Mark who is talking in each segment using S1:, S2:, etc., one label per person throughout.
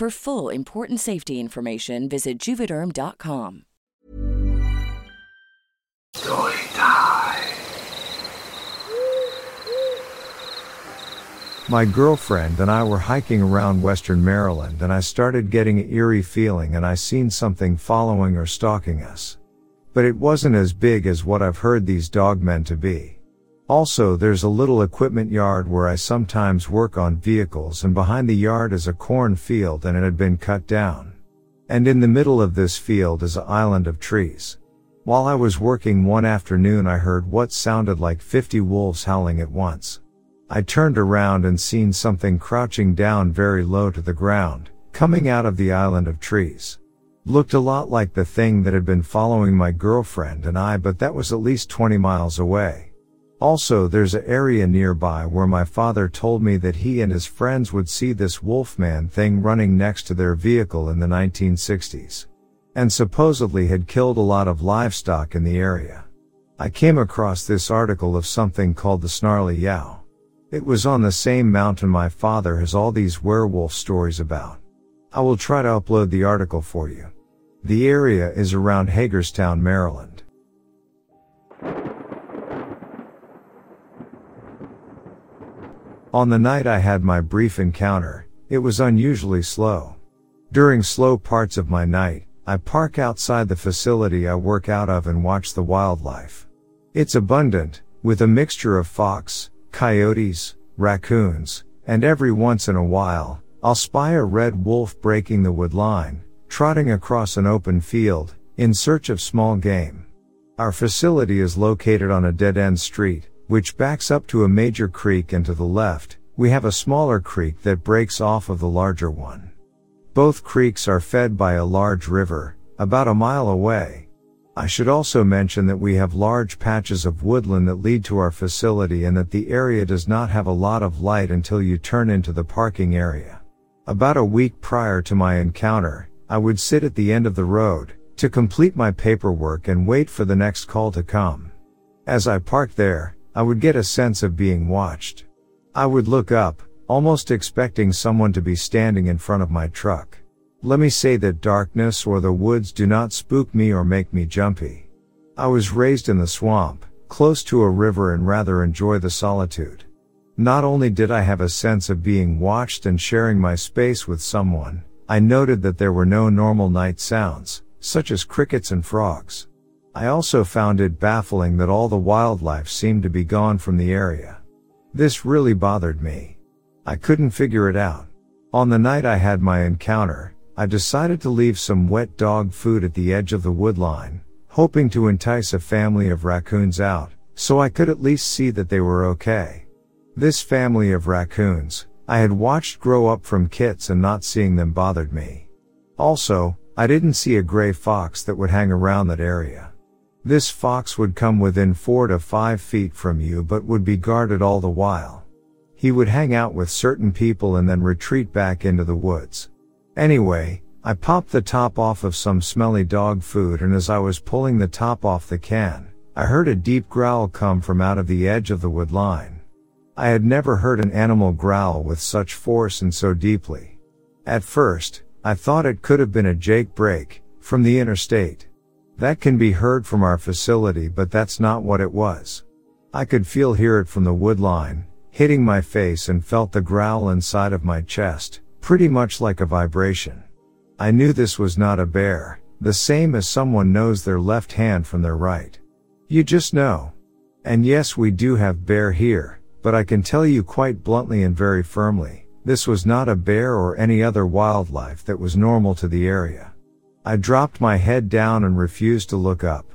S1: For full important safety information, visit juvederm.com.
S2: My girlfriend and I were hiking around western Maryland and I started getting an eerie feeling and I seen something following or stalking us. But it wasn't as big as what I've heard these dogmen to be. Also, there's a little equipment yard where I sometimes work on vehicles and behind the yard is a corn field and it had been cut down. And in the middle of this field is an island of trees. While I was working one afternoon I heard what sounded like 50 wolves howling at once. I turned around and seen something crouching down very low to the ground, coming out of the island of trees. Looked a lot like the thing that had been following my girlfriend and I but that was at least 20 miles away. Also, there's an area nearby where my father told me that he and his friends would see this wolfman thing running next to their vehicle in the 1960s. And supposedly had killed a lot of livestock in the area. I came across this article of something called the Snarly Yow. It was on the same mountain my father has all these werewolf stories about. I will try to upload the article for you. The area is around Hagerstown, Maryland. On the night I had my brief encounter, it was unusually slow. During slow parts of my night, I park outside the facility I work out of and watch the wildlife. It's abundant, with a mixture of fox, coyotes, raccoons, and every once in a while, I'll spy a red wolf breaking the wood line, trotting across an open field, in search of small game. Our facility is located on a dead-end street, which backs up to a major creek and to the left, we have a smaller creek that breaks off of the larger one. Both creeks are fed by a large river, about a mile away. I should also mention that we have large patches of woodland that lead to our facility and that the area does not have a lot of light until you turn into the parking area. About a week prior to my encounter, I would sit at the end of the road, to complete my paperwork and wait for the next call to come. As I parked there, I would get a sense of being watched. I would look up, almost expecting someone to be standing in front of my truck. Let me say that darkness or the woods do not spook me or make me jumpy. I was raised in the swamp, close to a river and rather enjoy the solitude. Not only did I have a sense of being watched and sharing my space with someone, I noted that there were no normal night sounds, such as crickets and frogs. I also found it baffling that all the wildlife seemed to be gone from the area. This really bothered me. I couldn't figure it out. On the night I had my encounter, I decided to leave some wet dog food at the edge of the woodline, hoping to entice a family of raccoons out, so I could at least see that they were okay. This family of raccoons, I had watched grow up from kits and not seeing them bothered me. Also, I didn't see a gray fox that would hang around that area. This fox would come within four to five feet from you but would be guarded all the while. He would hang out with certain people and then retreat back into the woods. Anyway, I popped the top off of some smelly dog food and as I was pulling the top off the can, I heard a deep growl come from out of the edge of the wood line. I had never heard an animal growl with such force and so deeply. At first, I thought it could have been a Jake brake, from the interstate. That can be heard from our facility but that's not what it was. I could feel hear it from the wood line, hitting my face and felt the growl inside of my chest, pretty much like a vibration. I knew this was not a bear, the same as someone knows their left hand from their right. You just know. And yes, we do have bear here, but I can tell you quite bluntly and very firmly, this was not a bear or any other wildlife that was normal to the area. I dropped my head down and refused to look up.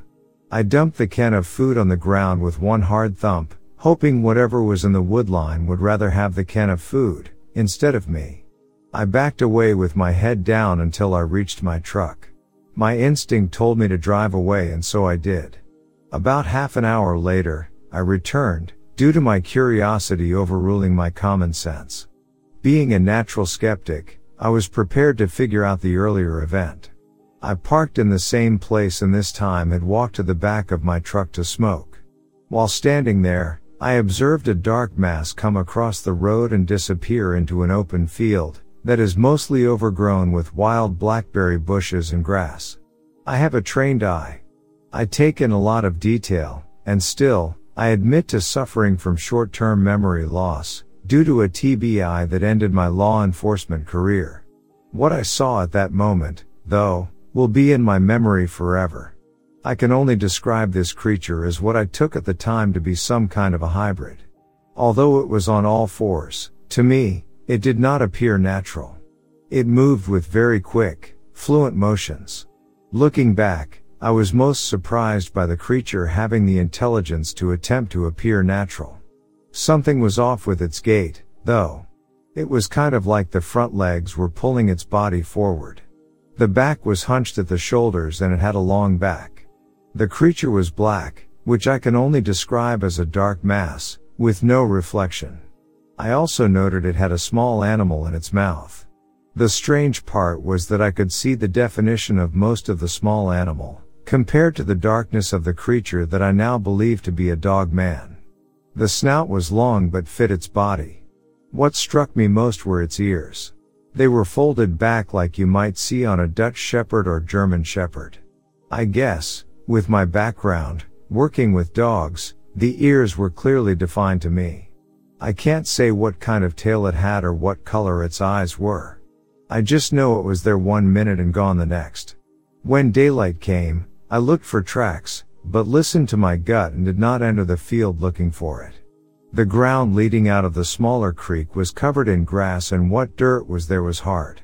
S2: I dumped the can of food on the ground with one hard thump, hoping whatever was in the woodline would rather have the can of food, instead of me. I backed away with my head down until I reached my truck. My instinct told me to drive away and so I did. About half an hour later, I returned, due to my curiosity overruling my common sense. Being a natural skeptic, I was prepared to figure out the earlier event. I parked in the same place and this time had walked to the back of my truck to smoke. While standing there, I observed a dark mass come across the road and disappear into an open field, that is mostly overgrown with wild blackberry bushes and grass. I have a trained eye. I take in a lot of detail, and still, I admit to suffering from short-term memory loss, due to a TBI that ended my law enforcement career. What I saw at that moment, though, will be in my memory forever. I can only describe this creature as what I took at the time to be some kind of a hybrid. Although it was on all fours, to me, it did not appear natural. It moved with very quick, fluent motions. Looking back, I was most surprised by the creature having the intelligence to attempt to appear natural. Something was off with its gait, though. It was kind of like the front legs were pulling its body forward. The back was hunched at the shoulders and it had a long back. The creature was black, which I can only describe as a dark mass, with no reflection. I also noted it had a small animal in its mouth. The strange part was that I could see the definition of most of the small animal, compared to the darkness of the creature that I now believe to be a dog man. The snout was long but fit its body. What struck me most were its ears. They were folded back like you might see on a Dutch Shepherd or German Shepherd. I guess, with my background, working with dogs, the ears were clearly defined to me. I can't say what kind of tail it had or what color its eyes were. I just know it was there one minute and gone the next. When daylight came, I looked for tracks, but listened to my gut and did not enter the field looking for it. The ground leading out of the smaller creek was covered in grass and what dirt was there was hard.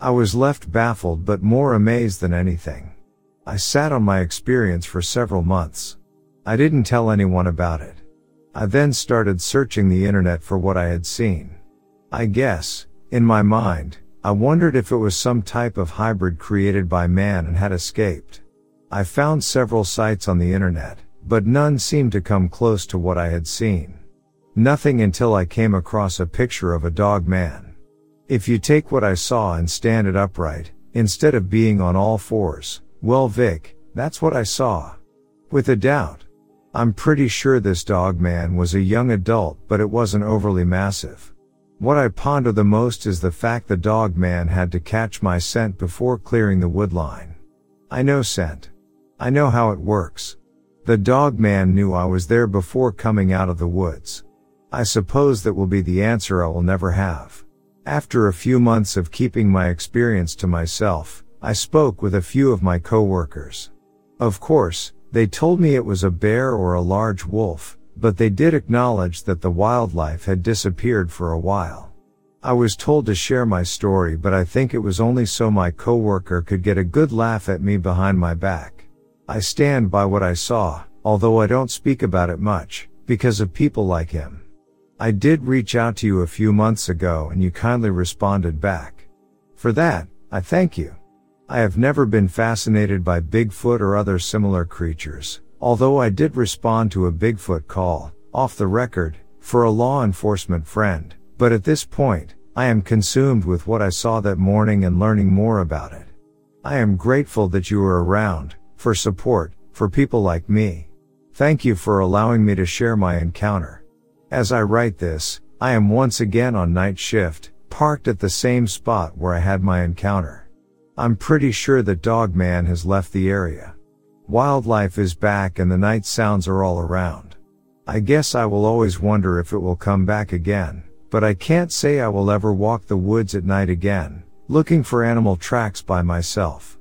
S2: I was left baffled but more amazed than anything. I sat on my experience for several months. I didn't tell anyone about it. I then started searching the internet for what I had seen. I guess, in my mind, I wondered if it was some type of hybrid created by man and had escaped. I found several sites on the internet, but none seemed to come close to what I had seen. Nothing until I came across a picture of a dog man. If you take what I saw and stand it upright, instead of being on all fours, well Vic, that's what I saw. With a doubt. I'm pretty sure this dog man was a young adult but it wasn't overly massive. What I ponder the most is the fact the dog man had to catch my scent before clearing the wood line. I know scent. I know how it works. The dog man knew I was there before coming out of the woods. I suppose that will be the answer I will never have. After a few months of keeping my experience to myself, I spoke with a few of my coworkers. Of course, they told me it was a bear or a large wolf, but they did acknowledge that the wildlife had disappeared for a while. I was told to share my story, but I think it was only so my coworker could get a good laugh at me behind my back. I stand by what I saw, although I don't speak about it much, because of people like him. I did reach out to you a few months ago and you kindly responded back. For that, I thank you. I have never been fascinated by Bigfoot or other similar creatures, although I did respond to a Bigfoot call, off the record, for a law enforcement friend, but at this point, I am consumed with what I saw that morning and learning more about it. I am grateful that you are around, for support, for people like me. Thank you for allowing me to share my encounter. As I write this, I am once again on night shift, parked at the same spot where I had my encounter. I'm pretty sure that Dogman has left the area. Wildlife is back and the night sounds are all around. I guess I will always wonder if it will come back again, but I can't say I will ever walk the woods at night again, looking for animal tracks by myself.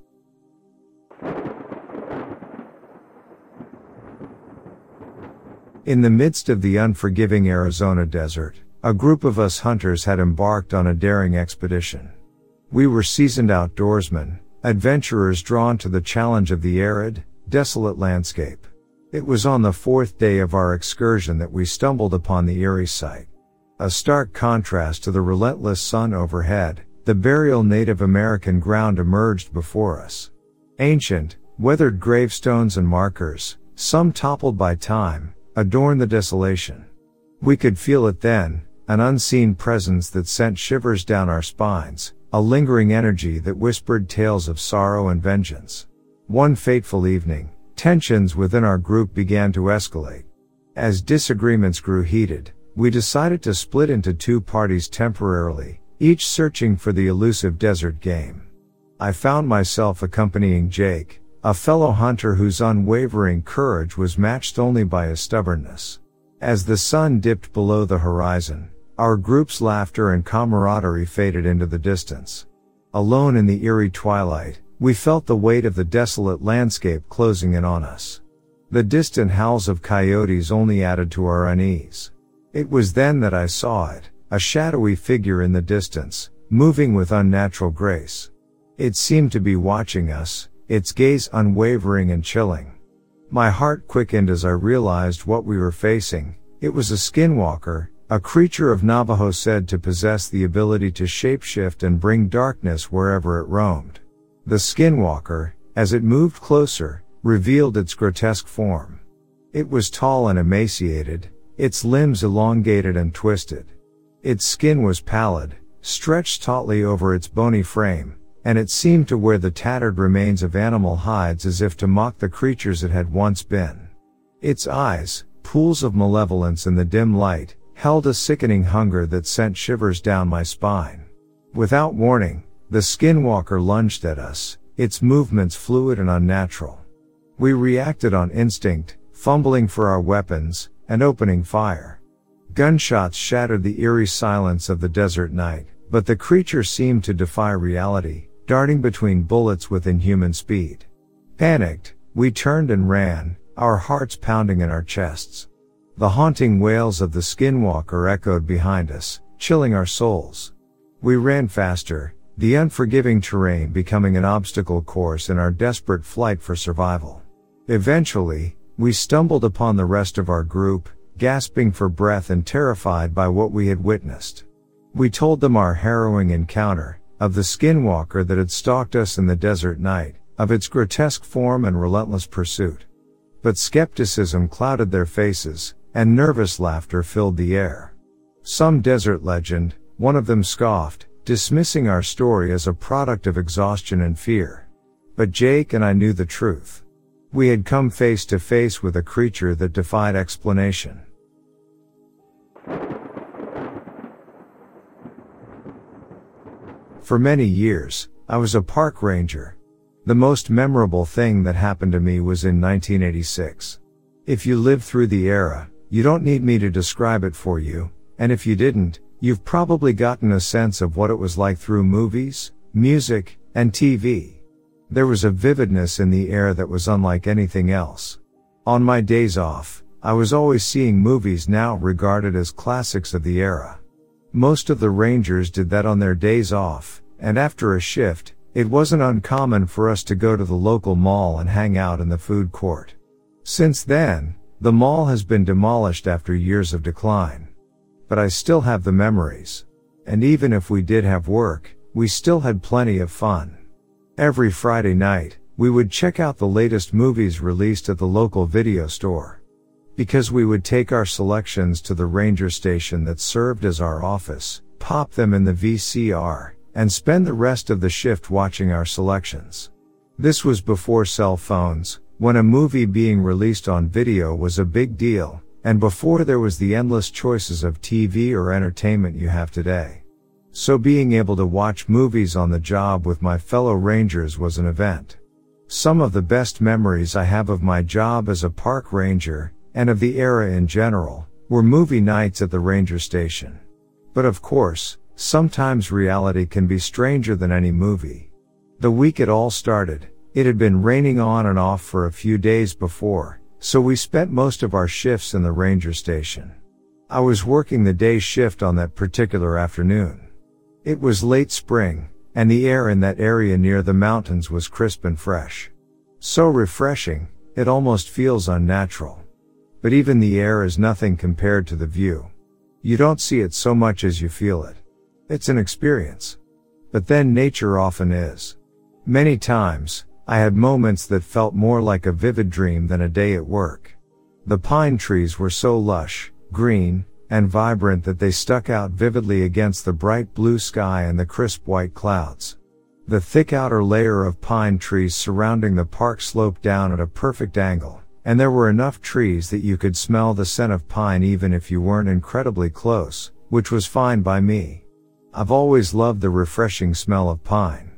S2: In the midst of the unforgiving Arizona desert, a group of us hunters had embarked on a daring expedition. We were seasoned outdoorsmen, adventurers drawn to the challenge of the arid, desolate landscape. It was on the fourth day of our excursion that we stumbled upon the eerie sight. A stark contrast to the relentless sun overhead, the burial Native American ground emerged before us. Ancient, weathered gravestones and markers, some toppled by time, adorn the desolation. We could feel it then, an unseen presence that sent shivers down our spines, a lingering energy that whispered tales of sorrow and vengeance. One fateful evening, tensions within our group began to escalate. As disagreements grew heated, we decided to split into two parties temporarily, each searching for the elusive desert game. I found myself accompanying Jake, a fellow hunter whose unwavering courage was matched only by his stubbornness. As the sun dipped below the horizon, our group's laughter and camaraderie faded into the distance. Alone in the eerie twilight, we felt the weight of the desolate landscape closing in on us. The distant howls of coyotes only added to our unease. It was then that I saw it, a shadowy figure in the distance, moving with unnatural grace. It seemed to be watching us, its gaze unwavering and chilling. My heart quickened as I realized what we were facing. It was a skinwalker, a creature of Navajo said to possess the ability to shapeshift and bring darkness wherever it roamed. The skinwalker, as it moved closer, revealed its grotesque form. It was tall and emaciated, its limbs elongated and twisted. Its skin was pallid, stretched tautly over its bony frame, and it seemed to wear the tattered remains of animal hides as if to mock the creatures it had once been. Its eyes, pools of malevolence in the dim light, held a sickening hunger that sent shivers down my spine. Without warning, the skinwalker lunged at us, its movements fluid and unnatural. We reacted on instinct, fumbling for our weapons, and opening fire. Gunshots shattered the eerie silence of the desert night, but the creature seemed to defy reality, darting between bullets with inhuman speed. Panicked, we turned and ran, our hearts pounding in our chests. The haunting wails of the skinwalker echoed behind us, chilling our souls. We ran faster, the unforgiving terrain becoming an obstacle course in our desperate flight for survival. Eventually, we stumbled upon the rest of our group, gasping for breath and terrified by what we had witnessed. We told them our harrowing encounter, of the skinwalker that had stalked us in the desert night, of its grotesque form and relentless pursuit. But skepticism clouded their faces, and nervous laughter filled the air. Some desert legend, one of them scoffed, dismissing our story as a product of exhaustion and fear. But Jake and I knew the truth. We had come face to face with a creature that defied explanation. For many years, I was a park ranger. The most memorable thing that happened to me was in 1986. If you lived through the era, you don't need me to describe it for you, and if you didn't, you've probably gotten a sense of what it was like through movies, music, and TV. There was a vividness in the air that was unlike anything else. On my days off, I was always seeing movies now regarded as classics of the era. Most of the Rangers did that on their days off, and after a shift, it wasn't uncommon for us to go to the local mall and hang out in the food court. Since then, the mall has been demolished after years of decline. But I still have the memories. And even if we did have work, we still had plenty of fun. Every Friday night, we would check out the latest movies released at the local video store because we would take our selections to the ranger station that served as our office, pop them in the VCR, and spend the rest of the shift watching our selections. This was before cell phones, when a movie being released on video was a big deal, and before there was the endless choices of TV or entertainment you have today. So being able to watch movies on the job with my fellow rangers was an event. Some of the best memories I have of my job as a park ranger and of the era in general, were movie nights at the ranger station. But of course, sometimes reality can be stranger than any movie. The week it all started, it had been raining on and off for a few days before, so we spent most of our shifts in the ranger station. I was working the day shift on that particular afternoon. It was late spring, and the air in that area near the mountains was crisp and fresh. So refreshing, it almost feels unnatural. But even the air is nothing compared to the view. You don't see it so much as you feel it. It's an experience. But then nature often is. Many times, I had moments that felt more like a vivid dream than a day at work. The pine trees were so lush, green, and vibrant that they stuck out vividly against the bright blue sky and the crisp white clouds. The thick outer layer of pine trees surrounding the park sloped down at a perfect angle, and there were enough trees that you could smell the scent of pine even if you weren't incredibly close, which was fine by me. I've always loved the refreshing smell of pine.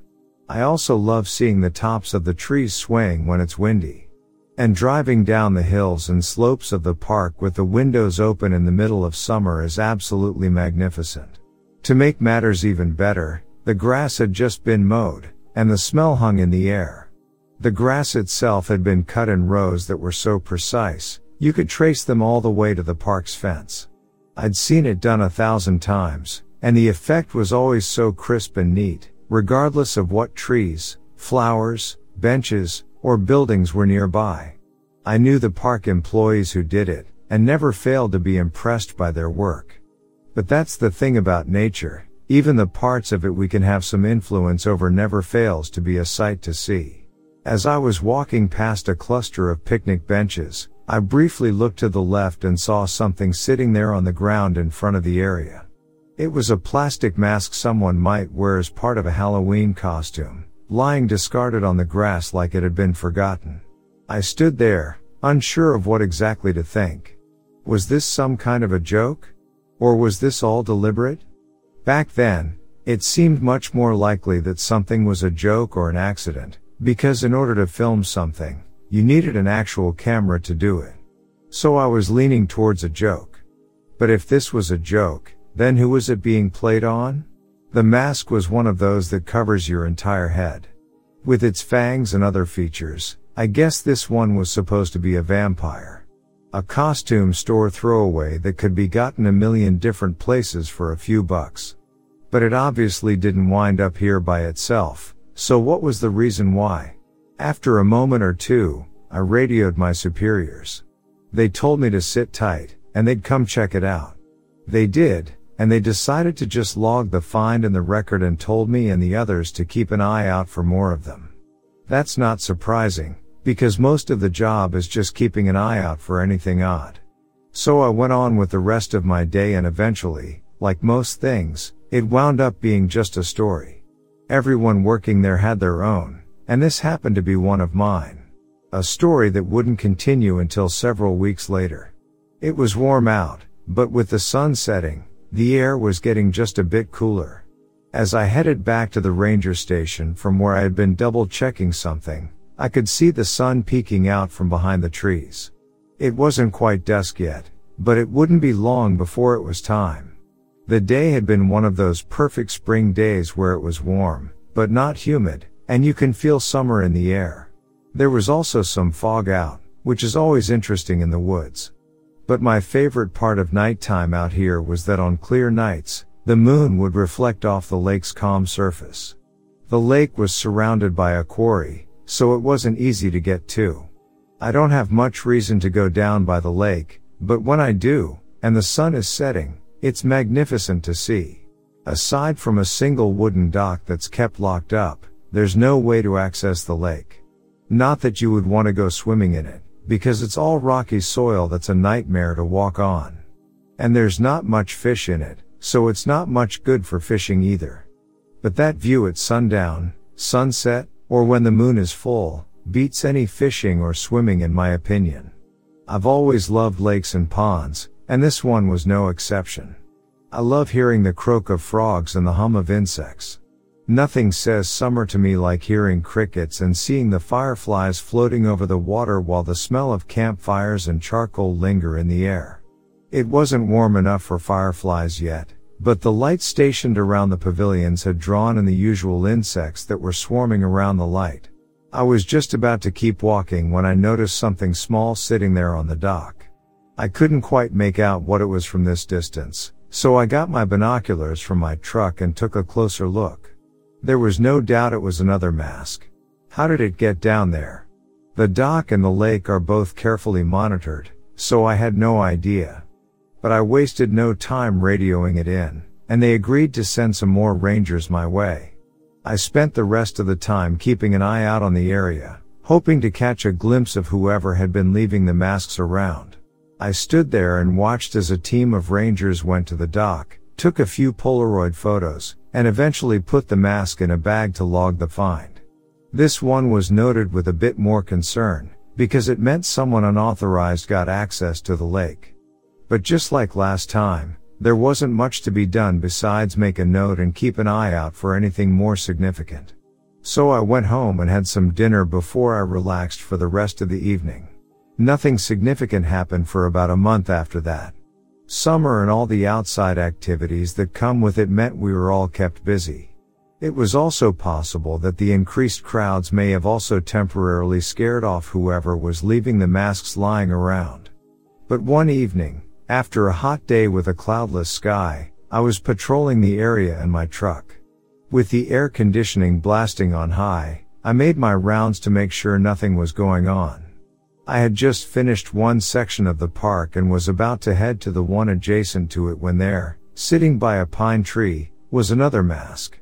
S2: I also love seeing the tops of the trees swaying when it's windy. And driving down the hills and slopes of the park with the windows open in the middle of summer is absolutely magnificent. To make matters even better, the grass had just been mowed, and the smell hung in the air. The grass itself had been cut in rows that were so precise, you could trace them all the way to the park's fence. I'd seen it done a thousand times, and the effect was always so crisp and neat, regardless of what trees, flowers, benches, or buildings were nearby. I knew the park employees who did it, and never failed to be impressed by their work. But that's the thing about nature, even the parts of it we can have some influence over never fails to be a sight to see. As I was walking past a cluster of picnic benches, I briefly looked to the left and saw something sitting there on the ground in front of the area. It was a plastic mask someone might wear as part of a Halloween costume, lying discarded on the grass like it had been forgotten. I stood there, unsure of what exactly to think. Was this some kind of a joke? Or was this all deliberate? Back then, it seemed much more likely that something was a joke or an accident, because in order to film something, you needed an actual camera to do it. So I was leaning towards a joke. But if this was a joke, then who was it being played on? The mask was one of those that covers your entire head. With its fangs and other features, I guess this one was supposed to be a vampire. A costume store throwaway that could be gotten a million different places for a few bucks. But it obviously didn't wind up here by itself, so what was the reason why? After a moment or two, I radioed my superiors. They told me to sit tight, and they'd come check it out. They did, and they decided to just log the find in the record and told me and the others to keep an eye out for more of them. That's not surprising, because most of the job is just keeping an eye out for anything odd. So I went on with the rest of my day and eventually, like most things, it wound up being just a story. Everyone working there had their own, and this happened to be one of mine. A story that wouldn't continue until several weeks later. It was warm out, but with the sun setting, the air was getting just a bit cooler. As I headed back to the ranger station from where I had been double checking something, I could see the sun peeking out from behind the trees. It wasn't quite dusk yet, but it wouldn't be long before it was time. The day had been one of those perfect spring days where it was warm, but not humid, and you can feel summer in the air. There was also some fog out, which is always interesting in the woods. But my favorite part of nighttime out here was that on clear nights, the moon would reflect off the lake's calm surface. The lake was surrounded by a quarry, so it wasn't easy to get to. I don't have much reason to go down by the lake, but when I do, and the sun is setting, it's magnificent to see. Aside from a single wooden dock that's kept locked up, there's no way to access the lake. Not that you would want to go swimming in it, because it's all rocky soil that's a nightmare to walk on. And there's not much fish in it, so it's not much good for fishing either. But that view at sundown, sunset, or when the moon is full, beats any fishing or swimming in my opinion. I've always loved lakes and ponds, and this one was no exception. I love hearing the croak of frogs and the hum of insects. Nothing says summer to me like hearing crickets and seeing the fireflies floating over the water while the smell of campfires and charcoal linger in the air. It wasn't warm enough for fireflies yet, but the light stationed around the pavilions had drawn in the usual insects that were swarming around the light. I was just about to keep walking when I noticed something small sitting there on the dock. I couldn't quite make out what it was from this distance, so I got my binoculars from my truck and took a closer look. There was no doubt it was another mask. How did it get down there? The dock and the lake are both carefully monitored, so I had no idea. But I wasted no time radioing it in, and they agreed to send some more rangers my way. I spent the rest of the time keeping an eye out on the area, hoping to catch a glimpse of whoever had been leaving the masks around. I stood there and watched as a team of rangers went to the dock, took a few Polaroid photos, and eventually put the mask in a bag to log the find. This one was noted with a bit more concern, because it meant someone unauthorized got access to the lake. But just like last time, there wasn't much to be done besides make a note and keep an eye out for anything more significant. So I went home and had some dinner before I relaxed for the rest of the evening. Nothing significant happened for about a month after that. Summer and all the outside activities that come with it meant we were all kept busy. It was also possible that the increased crowds may have also temporarily scared off whoever was leaving the masks lying around. But one evening, after a hot day with a cloudless sky, I was patrolling the area in my truck. With the air conditioning blasting on high, I made my rounds to make sure nothing was going on. I had just finished one section of the park and was about to head to the one adjacent to it when there, sitting by a pine tree, was another mask.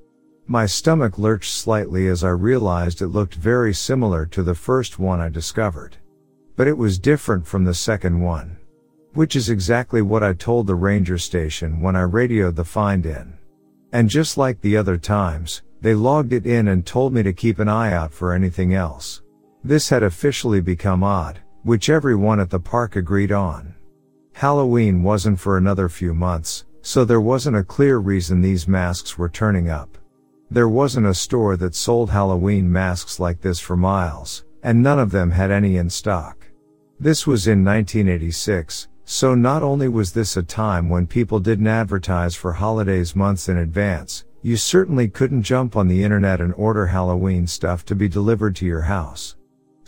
S2: My stomach lurched slightly as I realized it looked very similar to the first one I discovered. But it was different from the second one. Which is exactly what I told the ranger station when I radioed the find in. And just like the other times, they logged it in and told me to keep an eye out for anything else. This had officially become odd, which everyone at the park agreed on. Halloween wasn't for another few months, so there wasn't a clear reason these masks were turning up. There wasn't a store that sold Halloween masks like this for miles, and none of them had any in stock. This was in 1986, so not only was this a time when people didn't advertise for holidays months in advance, you certainly couldn't jump on the internet and order Halloween stuff to be delivered to your house.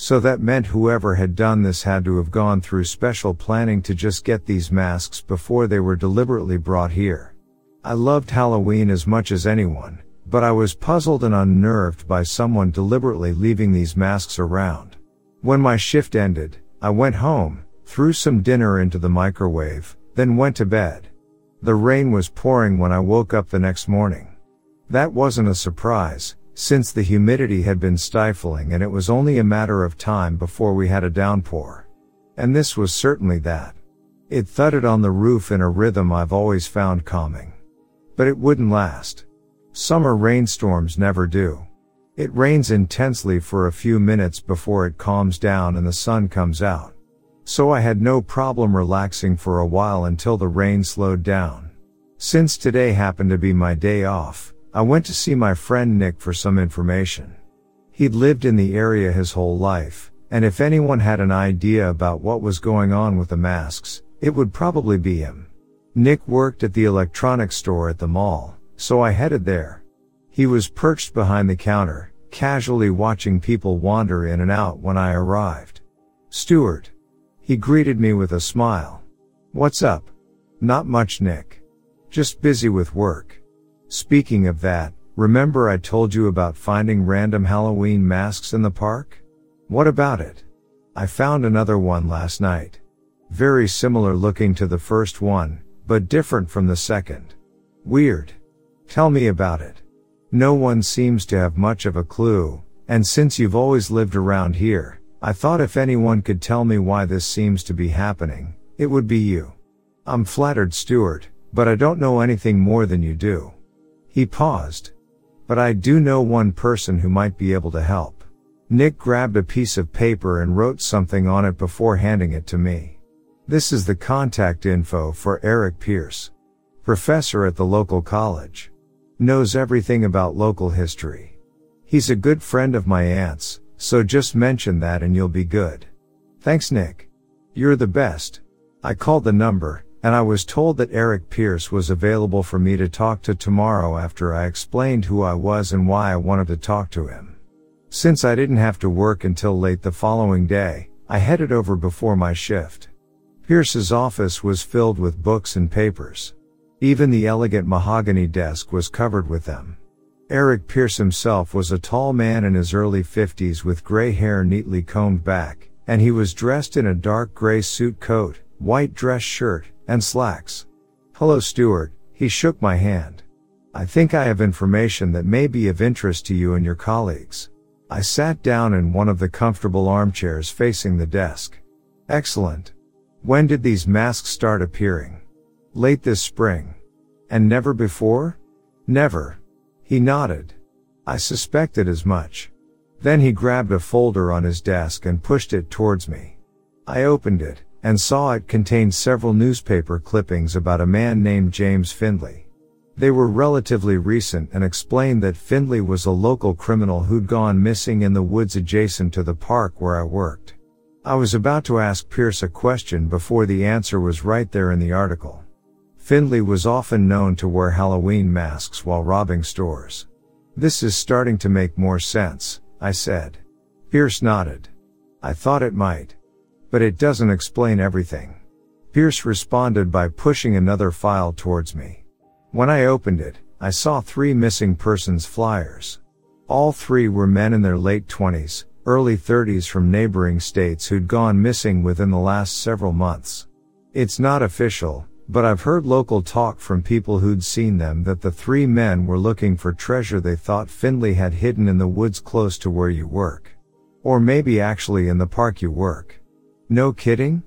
S2: So that meant whoever had done this had to have gone through special planning to just get these masks before they were deliberately brought here. I loved Halloween as much as anyone, but I was puzzled and unnerved by someone deliberately leaving these masks around. When my shift ended, I went home, threw some dinner into the microwave, then went to bed. The rain was pouring when I woke up the next morning. That wasn't a surprise, since the humidity had been stifling and it was only a matter of time before we had a downpour. And this was certainly that. It thudded on the roof in a rhythm I've always found calming. But it wouldn't last. Summer rainstorms never do. It rains intensely for a few minutes before it calms down and the sun comes out. So I had no problem relaxing for a while until the rain slowed down. Since today happened to be my day off, I went to see my friend Nick for some information. He'd lived in the area his whole life, and if anyone had an idea about what was going on with the masks, it would probably be him. Nick worked at the electronics store at the mall, so I headed there. He was perched behind the counter, casually watching people wander in and out when I arrived. Stuart. He greeted me with a smile. What's up? Not much, Nick. Just busy with work. Speaking of that, remember I told you about finding random Halloween masks in the park? What about it? I found another one last night. Very similar looking to the first one, but different from the second. Weird. Tell me about it. No one seems to have much of a clue, and since you've always lived around here, I thought if anyone could tell me why this seems to be happening, it would be you. I'm flattered, Stuart, but I don't know anything more than you do. He paused. But I do know one person who might be able to help. Nick grabbed a piece of paper and wrote something on it before handing it to me. This is the contact info for Eric Pierce, professor at the local college knows everything about local history. He's a good friend of my aunt's, so just mention that and you'll be good. Thanks Nick. You're the best. I called the number, and I was told that Eric Pierce was available for me to talk to tomorrow after I explained who I was and why I wanted to talk to him. Since I didn't have to work until late the following day, I headed over before my shift. Pierce's office was filled with books and papers. Even the elegant mahogany desk was covered with them. Eric Pierce himself was a tall man in his early 50s with gray hair neatly combed back, and he was dressed in a dark gray suit coat, white dress shirt, and slacks. Hello Stuart, he shook my hand. I think I have information that may be of interest to you and your colleagues. I sat down in one of the comfortable armchairs facing the desk. Excellent. When did these masks start appearing? Late this spring. And never before? Never. He nodded. I suspected as much. Then he grabbed a folder on his desk and pushed it towards me. I opened it and saw it contained several newspaper clippings about a man named James Findlay. They were relatively recent and explained that Findlay was a local criminal who'd gone missing in the woods adjacent to the park where I worked. I was about to ask Pierce a question before the answer was right there in the article. Findlay was often known to wear Halloween masks while robbing stores. This is starting to make more sense, I said. Pierce nodded. I thought it might. But it doesn't explain everything. Pierce responded by pushing another file towards me. When I opened it, I saw three missing persons flyers. All three were men in their late 20s, early 30s from neighboring states who'd gone missing within the last several months. It's not official, but I've heard local talk from people who'd seen them that the three men were looking for treasure they thought Findlay had hidden in the woods close to where you work. Or maybe actually in the park you work. No kidding?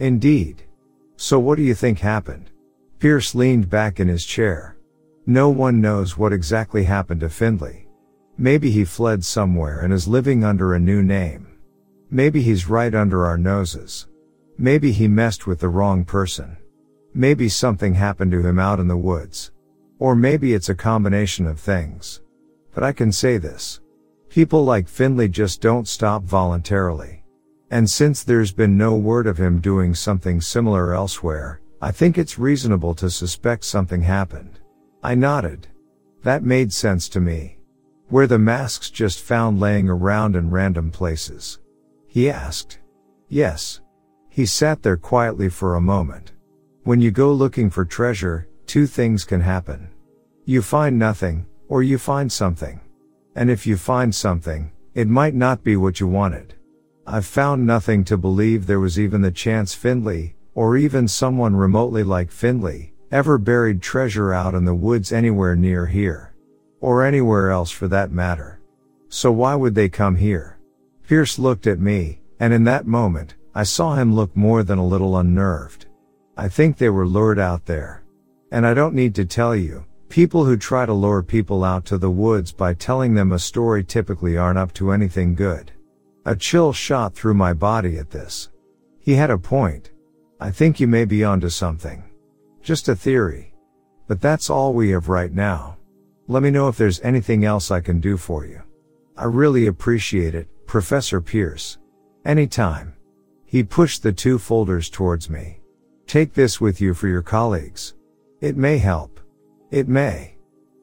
S2: Indeed. So what do you think happened? Pierce leaned back in his chair. No one knows what exactly happened to Findlay. Maybe he fled somewhere and is living under a new name. Maybe he's right under our noses. Maybe he messed with the wrong person. Maybe something happened to him out in the woods. Or maybe it's a combination of things. But I can say this. People like Findlay just don't stop voluntarily. And since there's been no word of him doing something similar elsewhere, I think it's reasonable to suspect something happened. I nodded. That made sense to me. Were the masks just found laying around in random places? He asked. Yes. He sat there quietly for a moment. When you go looking for treasure, two things can happen. You find nothing, or you find something. And if you find something, it might not be what you wanted. I've found nothing to believe there was even the chance Findlay, or even someone remotely like Findlay, ever buried treasure out in the woods anywhere near here. Or anywhere else for that matter. So why would they come here? Pierce looked at me, and in that moment, I saw him look more than a little unnerved. I think they were lured out there. And I don't need to tell you, people who try to lure people out to the woods by telling them a story typically aren't up to anything good. A chill shot through my body at this. He had a point. I think you may be onto something. Just a theory. But that's all we have right now. Let me know if there's anything else I can do for you. I really appreciate it, Professor Pierce. Anytime. He pushed the two folders towards me. Take this with you for your colleagues. It may help. It may.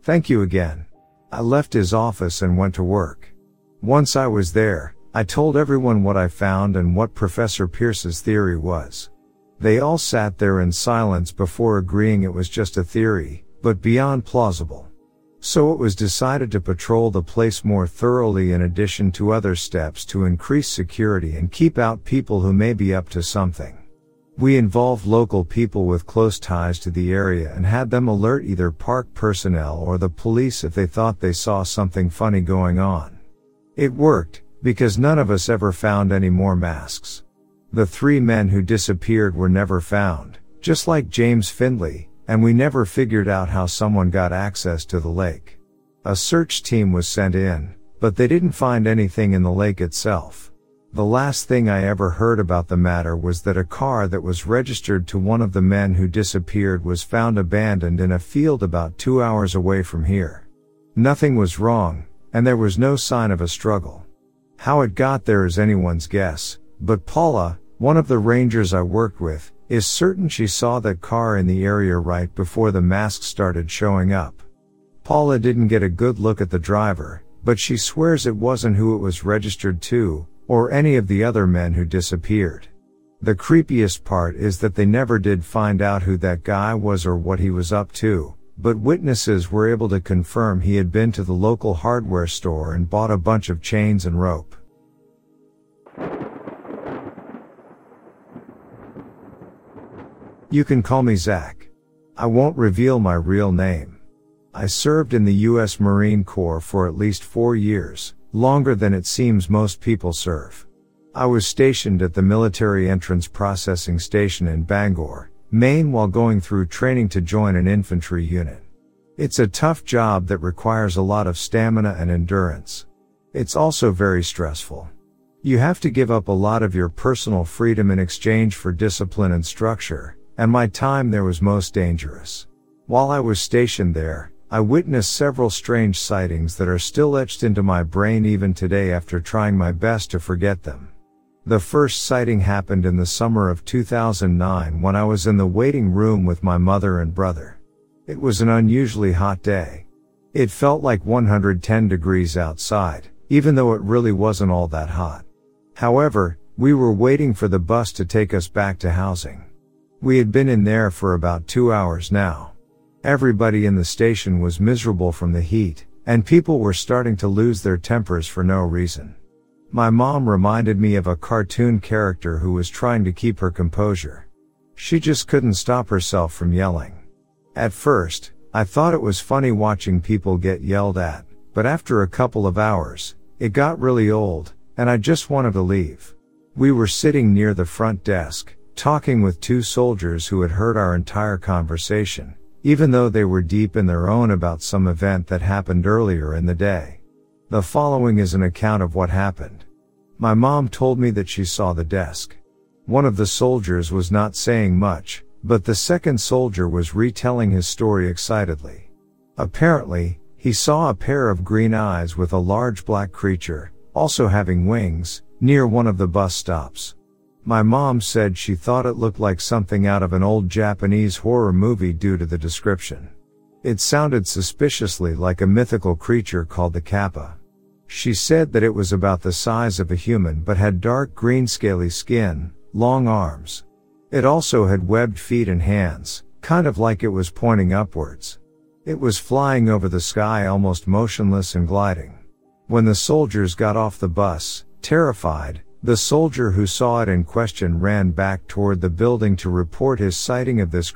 S2: Thank you again. I left his office and went to work. Once I was there, I told everyone what I found and what Professor Pierce's theory was. They all sat there in silence before agreeing it was just a theory, but beyond plausible. So it was decided to patrol the place more thoroughly in addition to other steps to increase security and keep out people who may be up to something. We involved local people with close ties to the area and had them alert either park personnel or the police if they thought they saw something funny going on. It worked, because none of us ever found any more masks. The three men who disappeared were never found, just like James Findlay, and we never figured out how someone got access to the lake. A search team was sent in, but they didn't find anything in the lake itself. The last thing I ever heard about the matter was that a car that was registered to one of the men who disappeared was found abandoned in a field about two hours away from here. Nothing was wrong, and there was no sign of a struggle. How it got there is anyone's guess, but Paula, one of the rangers I worked with, is certain she saw that car in the area right before the masks started showing up. Paula didn't get a good look at the driver, but she swears it wasn't who it was registered to, or any of the other men who disappeared. The creepiest part is that they never did find out who that guy was or what he was up to, but witnesses were able to confirm he had been to the local hardware store and bought a bunch of chains and rope. You can call me Zach. I won't reveal my real name. I served in the U.S. Marine Corps for at least four years, longer than it seems most people serve. I was stationed at the Military Entrance Processing Station in Bangor, Maine while going through training to join an infantry unit. It's a tough job that requires a lot of stamina and endurance. It's also very stressful. You have to give up a lot of your personal freedom in exchange for discipline and structure, and my time there was most dangerous. While I was stationed there, I witnessed several strange sightings that are still etched into my brain even today after trying my best to forget them. The first sighting happened in the summer of 2009 when I was in the waiting room with my mother and brother. It was an unusually hot day. It felt like 110 degrees outside, even though it really wasn't all that hot. However, we were waiting for the bus to take us back to housing. We had been in there for about two hours now. Everybody in the station was miserable from the heat, and people were starting to lose their tempers for no reason. My mom reminded me of a cartoon character who was trying to keep her composure. She just couldn't stop herself from yelling. At first, I thought it was funny watching people get yelled at, but after a couple of hours, it got really old, and I just wanted to leave. We were sitting near the front desk, talking with two soldiers who had heard our entire conversation, even though they were deep in their own about some event that happened earlier in the day. The following is an account of what happened. My mom told me that she saw the desk. One of the soldiers was not saying much, but the second soldier was retelling his story excitedly. Apparently, he saw a pair of green eyes with a large black creature, also having wings, near one of the bus stops. My mom said she thought it looked like something out of an old Japanese horror movie due to the description. It sounded suspiciously like a mythical creature called the Kappa. She said that it was about the size of a human but had dark green scaly skin, long arms. It also had webbed feet and hands, kind of like it was pointing upwards. It was flying over the sky almost motionless and gliding. When the soldiers got off the bus, terrified, the soldier who saw it in question ran back toward the building to report his sighting of this.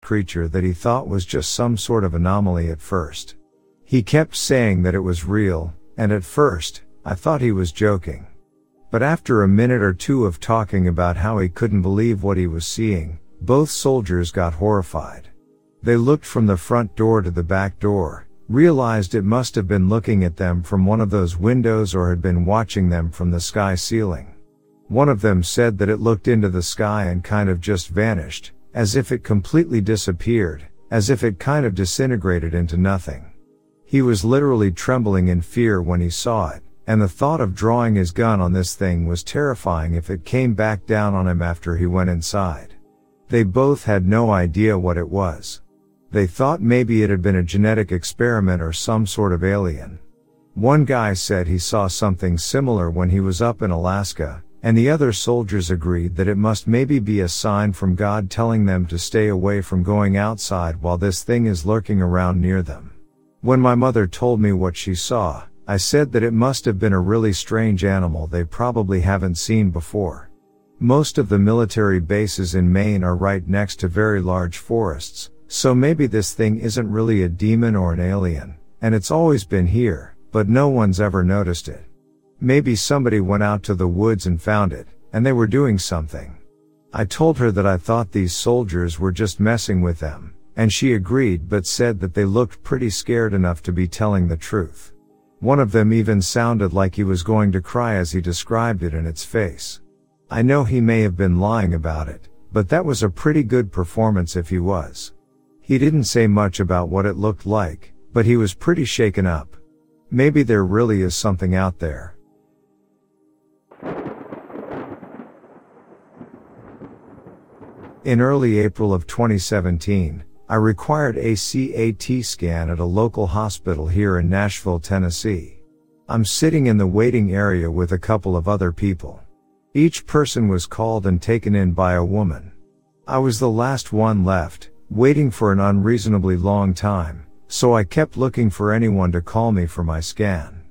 S2: Creature that he thought was just some sort of anomaly at first. He kept saying that it was real, and at first, I thought he was joking. But after a minute or two of talking about how he couldn't believe what he was seeing, both soldiers got horrified. They looked from the front door to the back door, realized it must have been looking at them from one of those windows or had been watching them from the sky ceiling. One of them said that it looked into the sky and kind of just vanished, as if it completely disappeared, as if it kind of disintegrated into nothing. He was literally trembling in fear when he saw it, and the thought of drawing his gun on this thing was terrifying if it came back down on him after he went inside. They both had no idea what it was. They thought maybe it had been a genetic experiment or some sort of alien. One guy said he saw something similar when he was up in Alaska, and the other soldiers agreed that it must maybe be a sign from God telling them to stay away from going outside while this thing is lurking around near them. When my mother told me what she saw, I said that it must have been a really strange animal they probably haven't seen before. Most of the military bases in Maine are right next to very large forests, so maybe this thing isn't really a demon or an alien, and it's always been here, but no one's ever noticed it. Maybe somebody went out to the woods and found it, and they were doing something. I told her that I thought these soldiers were just messing with them, and she agreed but said that they looked pretty scared enough to be telling the truth. One of them even sounded like he was going to cry as he described it in its face. I know he may have been lying about it, but that was a pretty good performance if he was. He didn't say much about what it looked like, but he was pretty shaken up. Maybe there really is something out there. In early April of 2017, I required a CAT scan at a local hospital here in Nashville, Tennessee. I'm sitting in the waiting area with a couple of other people. Each person was called and taken in by a woman. I was the last one left, waiting for an unreasonably long time, so I kept looking for anyone to call me for my scan.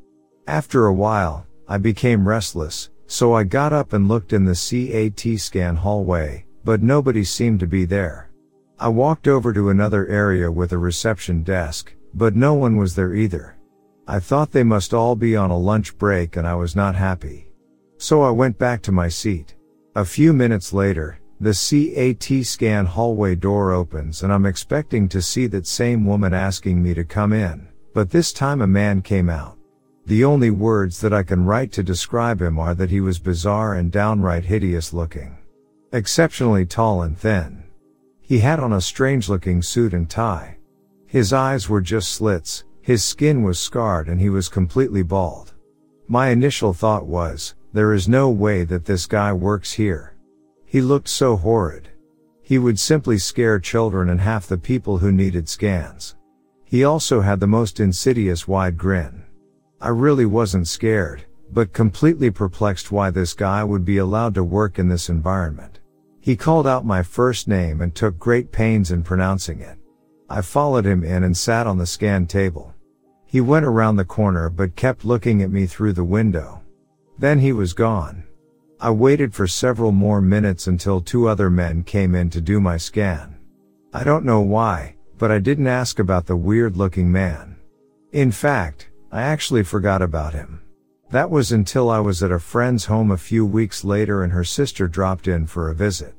S2: After a while, I became restless, so I got up and looked in the CAT scan hallway, but nobody seemed to be there. I walked over to another area with a reception desk, but no one was there either. I thought they must all be on a lunch break and I was not happy. So I went back to my seat. A few minutes later, the CAT scan hallway door opens and I'm expecting to see that same woman asking me to come in, but this time a man came out. The only words that I can write to describe him are that he was bizarre and downright hideous looking. Exceptionally tall and thin. He had on a strange looking suit and tie. His eyes were just slits, his skin was scarred and he was completely bald. My initial thought was, there is no way that this guy works here. He looked so horrid. He would simply scare children and half the people who needed scans. He also had the most insidious wide grin. I really wasn't scared, but completely perplexed why this guy would be allowed to work in this environment. He called out my first name and took great pains in pronouncing it. I followed him in and sat on the scan table. He went around the corner but kept looking at me through the window. Then he was gone. I waited for several more minutes until two other men came in to do my scan. I don't know why, but I didn't ask about the weird looking man. In fact, I actually forgot about him. That was until I was at a friend's home a few weeks later and her sister dropped in for a visit.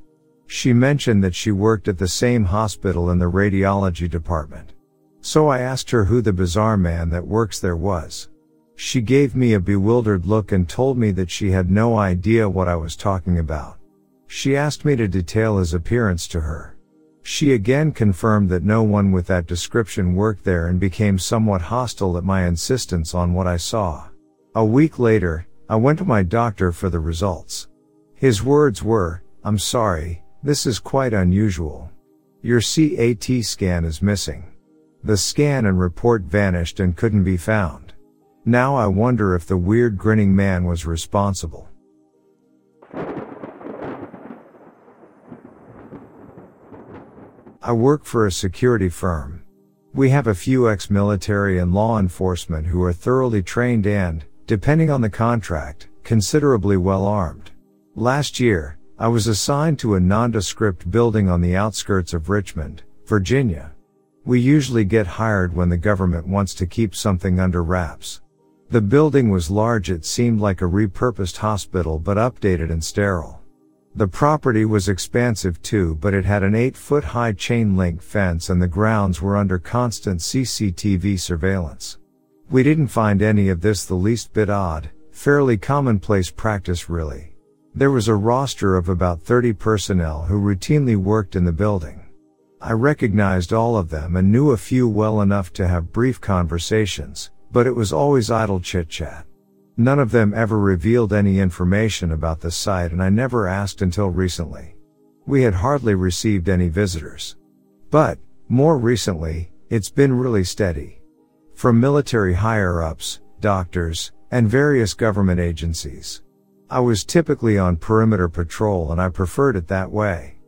S2: She mentioned that she worked at the same hospital in the radiology department. So I asked her who the bizarre man that works there was. She gave me a bewildered look and told me that she had no idea what I was talking about. She asked me to detail his appearance to her. She again confirmed that no one with that description worked there and became somewhat hostile at my insistence on what I saw. A week later, I went to my doctor for the results. His words were, I'm sorry, this is quite unusual. Your CAT scan is missing. The scan and report vanished and couldn't be found. Now I wonder if the weird grinning man was responsible. I work for a security firm. We have a few ex-military and law enforcement who are thoroughly trained and, depending on the contract, considerably well armed. Last year, I was assigned to a nondescript building on the outskirts of Richmond, Virginia. We usually get hired when the government wants to keep something under wraps. The building was large it seemed like a repurposed hospital but updated and sterile. The property was expansive too but it had an 8 foot high chain link fence and the grounds were under constant CCTV surveillance. We didn't find any of this the least bit odd, fairly commonplace practice really. There was a roster of about 30 personnel who routinely worked in the building. I recognized all of them and knew a few well enough to have brief conversations, but it was always idle chit chat. None of them ever revealed any information about the site and I never asked until recently. We had hardly received any visitors. But, more recently, it's been really steady. From military higher ups, doctors, and various government agencies. I was typically on perimeter patrol and I preferred it that way.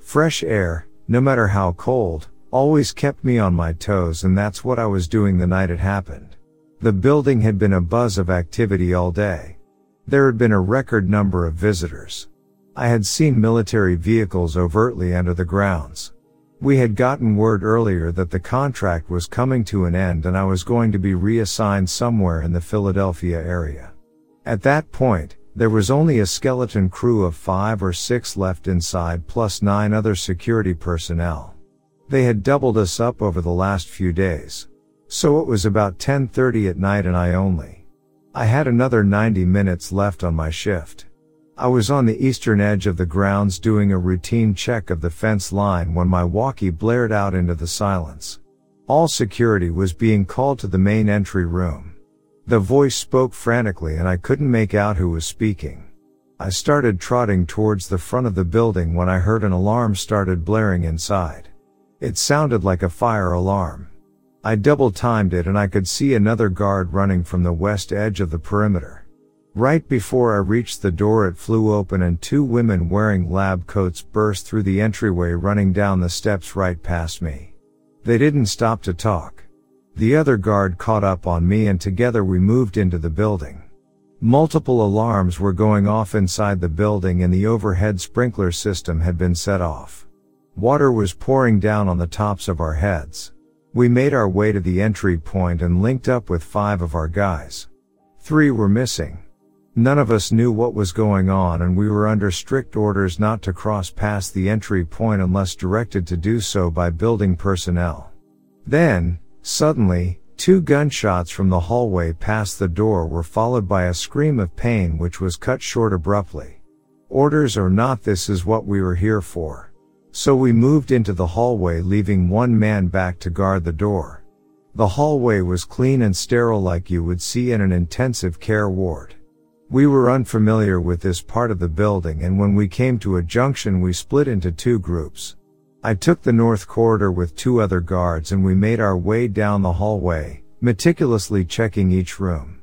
S2: Fresh air, no matter how cold, always kept me on my toes and that's what I was doing the night it happened. The building had been a buzz of activity all day. There had been a record number of visitors. I had seen military vehicles overtly enter the grounds. We had gotten word earlier that the contract was coming to an end and I was going to be reassigned somewhere in the Philadelphia area. At that point, there was only a skeleton crew of five or six left inside plus nine other security personnel. They had doubled us up over the last few days. So it was about 10.30 at night and I only. I had another 90 minutes left on my shift. I was on the eastern edge of the grounds doing a routine check of the fence line when my walkie blared out into the silence. All security was being called to the main entry room. The voice spoke frantically and I couldn't make out who was speaking. I started trotting towards the front of the building when I heard an alarm started blaring inside. It sounded like a fire alarm. I double timed it and I could see another guard running from the west edge of the perimeter. Right before I reached the door it flew open and two women wearing lab coats burst through the entryway running down the steps right past me. They didn't stop to talk. The other guard caught up on me and together we moved into the building. Multiple alarms were going off inside the building and the overhead sprinkler system had been set off. Water was pouring down on the tops of our heads. We made our way to the entry point and linked up with five of our guys. Three were missing. None of us knew what was going on and we were under strict orders not to cross past the entry point unless directed to do so by building personnel. Then, suddenly, Two gunshots from the hallway past the door were followed by a scream of pain which was cut short abruptly. Orders or not, this is what we were here for. So we moved into the hallway leaving one man back to guard the door. The hallway was clean and sterile like you would see in an intensive care ward. We were unfamiliar with this part of the building and when we came to a junction we split into two groups. I took the north corridor with two other guards and we made our way down the hallway, meticulously checking each room.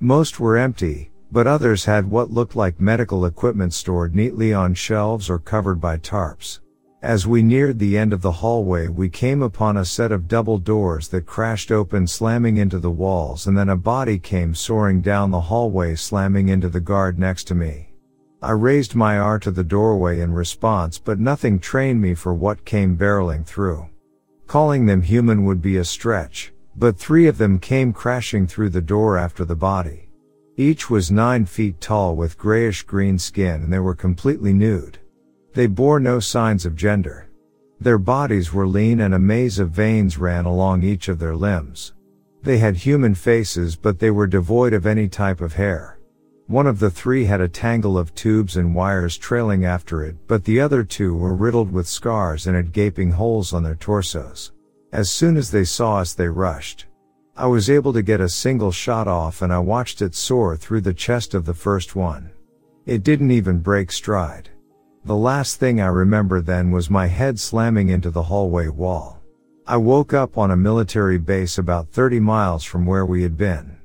S2: Most were empty, but others had what looked like medical equipment stored neatly on shelves or covered by tarps. As we neared the end of the hallway, we came upon a set of double doors that crashed open, slamming into the walls, and then a body came soaring down the hallway, slamming into the guard next to me. I raised my R to the doorway in response, but nothing trained me for what came barreling through. Calling them human would be a stretch, but three of them came crashing through the door after the body. Each was nine feet tall with grayish green skin and they were completely nude. They bore no signs of gender. Their bodies were lean and a maze of veins ran along each of their limbs. They had human faces but they were devoid of any type of hair. One of the three had a tangle of tubes and wires trailing after it, but the other two were riddled with scars and had gaping holes on their torsos. As soon as they saw us, they rushed. I was able to get a single shot off and I watched it soar through the chest of the first one. It didn't even break stride. The last thing I remember then was my head slamming into the hallway wall. I woke up on a military base about 30 miles from where we had been.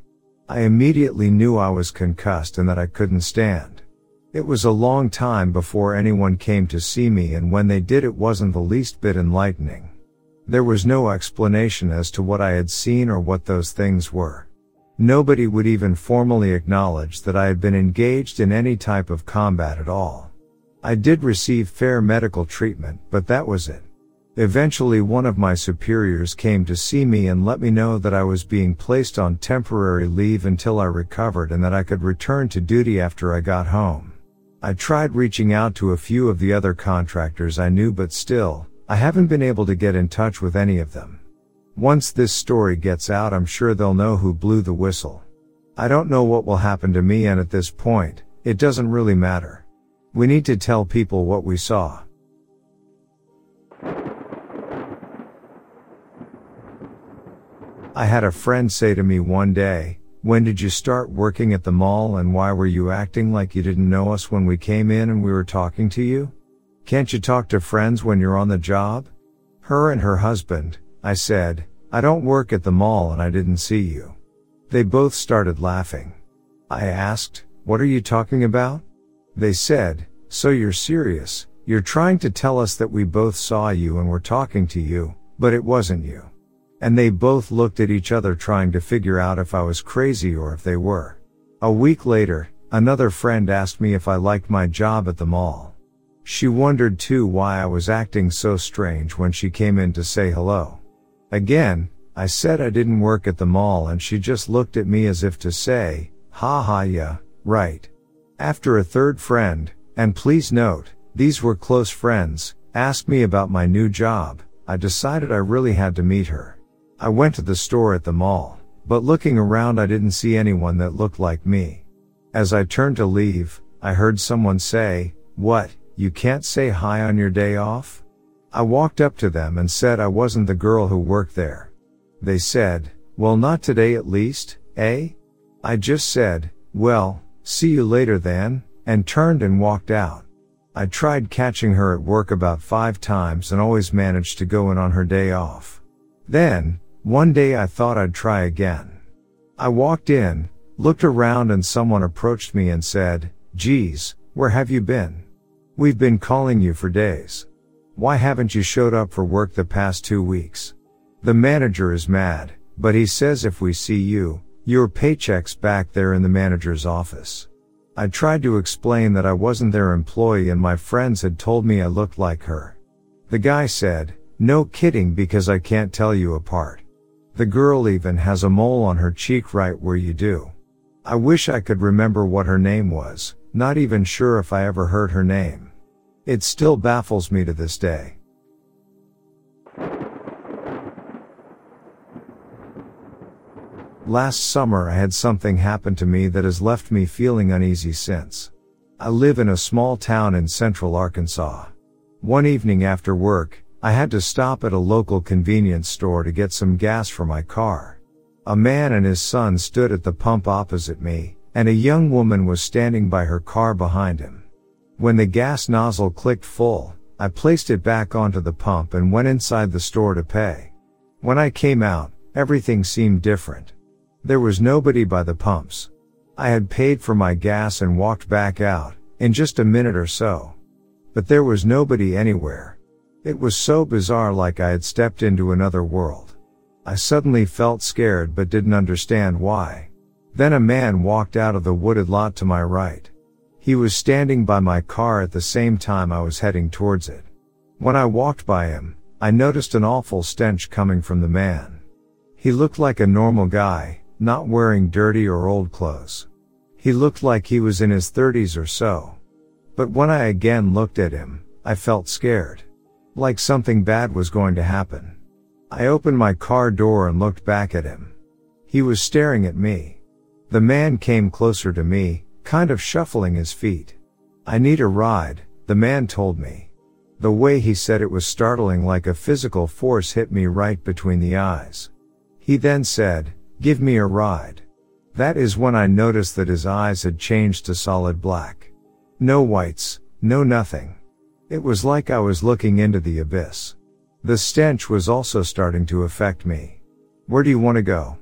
S2: I immediately knew I was concussed and that I couldn't stand. It was a long time before anyone came to see me and when they did it wasn't the least bit enlightening. There was no explanation as to what I had seen or what those things were. Nobody would even formally acknowledge that I had been engaged in any type of combat at all. I did receive fair medical treatment, but that was it. Eventually one of my superiors came to see me and let me know that I was being placed on temporary leave until I recovered and that I could return to duty after I got home. I tried reaching out to a few of the other contractors I knew but still, I haven't been able to get in touch with any of them. Once this story gets out I'm sure they'll know who blew the whistle. I don't know what will happen to me and at this point, it doesn't really matter. We need to tell people what we saw. I had a friend say to me one day, when did you start working at the mall and why were you acting like you didn't know us when we came in and we were talking to you? Can't you talk to friends when you're on the job? Her and her husband, I said, I don't work at the mall and I didn't see you. They both started laughing. I asked, what are you talking about? They said, so you're serious, you're trying to tell us that we both saw you and were talking to you, but it wasn't you. And they both looked at each other trying to figure out if I was crazy or if they were. A week later, another friend asked me if I liked my job at the mall. She wondered too why I was acting so strange when she came in to say hello. Again, I said I didn't work at the mall and she just looked at me as if to say, ha ha yeah, right. After a third friend, and please note, these were close friends, asked me about my new job, I decided I really had to meet her. I went to the store at the mall, but looking around I didn't see anyone that looked like me. As I turned to leave, I heard someone say, what, you can't say hi on your day off? I walked up to them and said I wasn't the girl who worked there. They said, well not today at least, eh? I just said, well, see you later then, and turned and walked out. I tried catching her at work about five times and always managed to go in on her day off. Then, one day I thought I'd try again. I walked in, looked around and someone approached me and said, geez, where have you been? We've been calling you for days. Why haven't you showed up for work the past two weeks? The manager is mad, but he says if we see you, your paycheck's back there in the manager's office. I tried to explain that I wasn't their employee and my friends had told me I looked like her. The guy said, no kidding because I can't tell you apart. The girl even has a mole on her cheek right where you do. I wish I could remember what her name was, not even sure if I ever heard her name. It still baffles me to this day. Last summer I had something happen to me that has left me feeling uneasy since. I live in a small town in central Arkansas. One evening after work, I had to stop at a local convenience store to get some gas for my car. A man and his son stood at the pump opposite me, and a young woman was standing by her car behind him. When the gas nozzle clicked full, I placed it back onto the pump and went inside the store to pay. When I came out, everything seemed different. There was nobody by the pumps. I had paid for my gas and walked back out, in just a minute or so. But there was nobody anywhere. It was so bizarre like I had stepped into another world. I suddenly felt scared but didn't understand why. Then a man walked out of the wooded lot to my right. He was standing by my car at the same time I was heading towards it. When I walked by him, I noticed an awful stench coming from the man. He looked like a normal guy, not wearing dirty or old clothes. He looked like he was in his thirties or so. But when I again looked at him, I felt scared. Like something bad was going to happen. I opened my car door and looked back at him. He was staring at me. The man came closer to me, kind of shuffling his feet. I need a ride, the man told me. The way he said it was startling like a physical force hit me right between the eyes. He then said, give me a ride. That is when I noticed that his eyes had changed to solid black. No whites, no nothing. It was like I was looking into the abyss. The stench was also starting to affect me. Where do you want to go?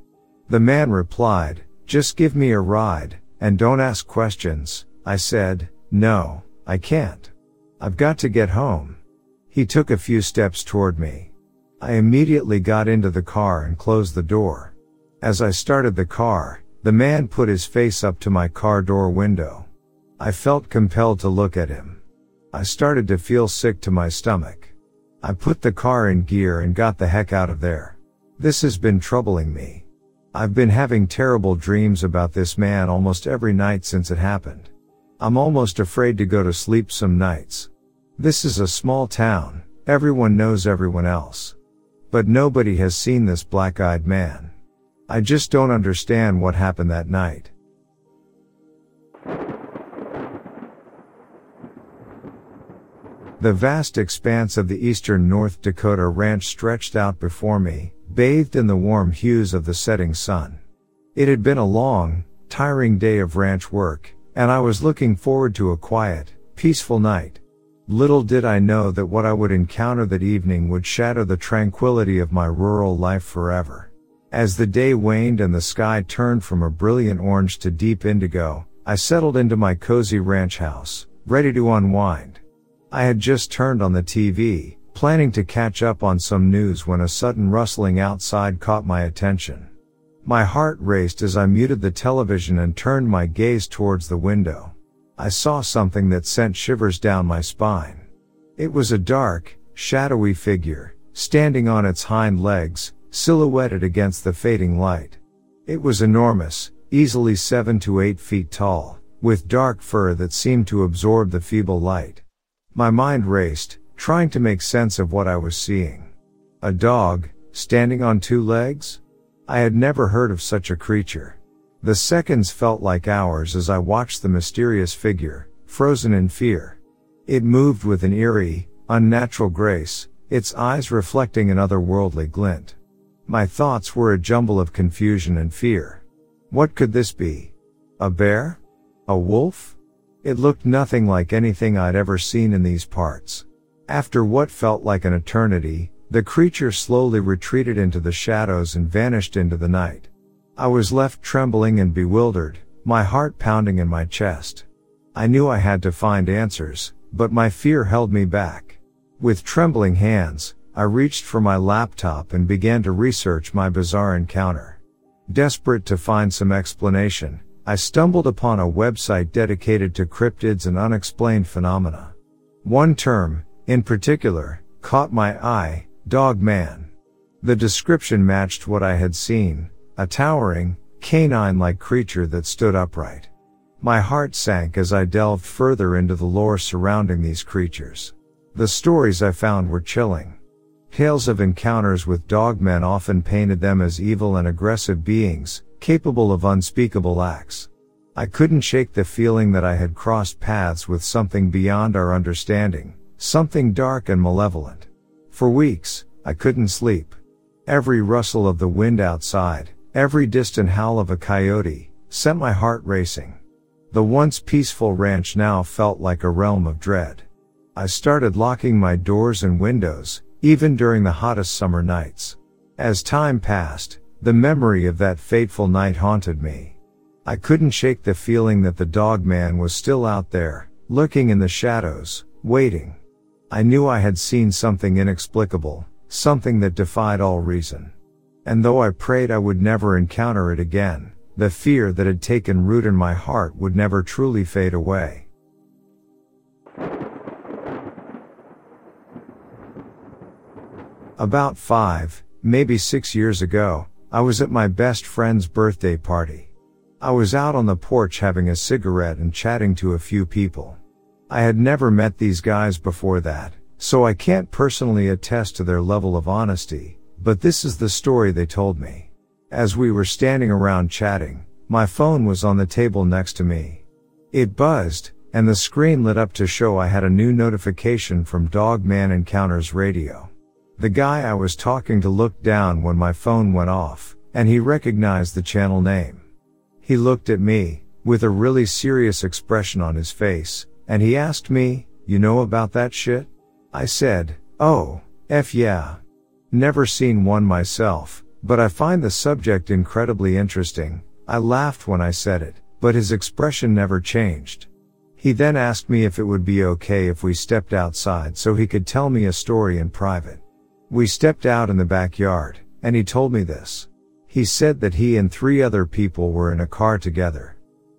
S2: The man replied, just give me a ride, and don't ask questions. I said, no, I can't. I've got to get home. He took a few steps toward me. I immediately got into the car and closed the door. As I started the car, the man put his face up to my car door window. I felt compelled to look at him. I started to feel sick to my stomach. I put the car in gear and got the heck out of there. This has been troubling me. I've been having terrible dreams about this man almost every night since it happened. I'm almost afraid to go to sleep some nights. This is a small town, everyone knows everyone else. But nobody has seen this black-eyed man. I just don't understand what happened that night. The vast expanse of the eastern North Dakota ranch stretched out before me, bathed in the warm hues of the setting sun. It had been a long, tiring day of ranch work, and I was looking forward to a quiet, peaceful night. Little did I know that what I would encounter that evening would shatter the tranquility of my rural life forever. As the day waned and the sky turned from a brilliant orange to deep indigo, I settled into my cozy ranch house, ready to unwind. I had just turned on the TV, planning to catch up on some news when a sudden rustling outside caught my attention. My heart raced as I muted the television and turned my gaze towards the window. I saw something that sent shivers down my spine. It was a dark, shadowy figure, standing on its hind legs, silhouetted against the fading light. It was enormous, easily seven to eight feet tall, with dark fur that seemed to absorb the feeble light. My mind raced, trying to make sense of what I was seeing. A dog, standing on two legs? I had never heard of such a creature. The seconds felt like hours as I watched the mysterious figure, frozen in fear. It moved with an eerie, unnatural grace, its eyes reflecting an otherworldly glint. My thoughts were a jumble of confusion and fear. What could this be? A bear? A wolf? It looked nothing like anything I'd ever seen in these parts. After what felt like an eternity, the creature slowly retreated into the shadows and vanished into the night. I was left trembling and bewildered, my heart pounding in my chest. I knew I had to find answers, but my fear held me back. With trembling hands, I reached for my laptop and began to research my bizarre encounter. Desperate to find some explanation, I stumbled upon a website dedicated to cryptids and unexplained phenomena. One term, in particular, caught my eye, dog man. The description matched what I had seen, a towering, canine-like creature that stood upright. My heart sank as I delved further into the lore surrounding these creatures. The stories I found were chilling. Tales of encounters with dogmen often painted them as evil and aggressive beings, capable of unspeakable acts. I couldn't shake the feeling that I had crossed paths with something beyond our understanding, something dark and malevolent. For weeks, I couldn't sleep. Every rustle of the wind outside, every distant howl of a coyote, sent my heart racing. The once peaceful ranch now felt like a realm of dread. I started locking my doors and windows, even during the hottest summer nights. As time passed, the memory of that fateful night haunted me. I couldn't shake the feeling that the dog man was still out there, lurking in the shadows, waiting. I knew I had seen something inexplicable, something that defied all reason. And though I prayed I would never encounter it again, the fear that had taken root in my heart would never truly fade away. About five, maybe six years ago, I was at my best friend's birthday party. I was out on the porch having a cigarette and chatting to a few people. I had never met these guys before that, so I can't personally attest to their level of honesty, but this is the story they told me. As we were standing around chatting, my phone was on the table next to me. It buzzed, and the screen lit up to show I had a new notification from Dog Man Encounters Radio. The guy I was talking to looked down when my phone went off, and he recognized the channel name. He looked at me, with a really serious expression on his face, and he asked me, you know about that shit? I said, oh, F yeah. Never seen one myself, but I find the subject incredibly interesting. I laughed when I said it, but his expression never changed. He then asked me if it would be okay if we stepped outside so he could tell me a story in private. We stepped out in the backyard, and he told me this. He said that he and three other people were in a car together.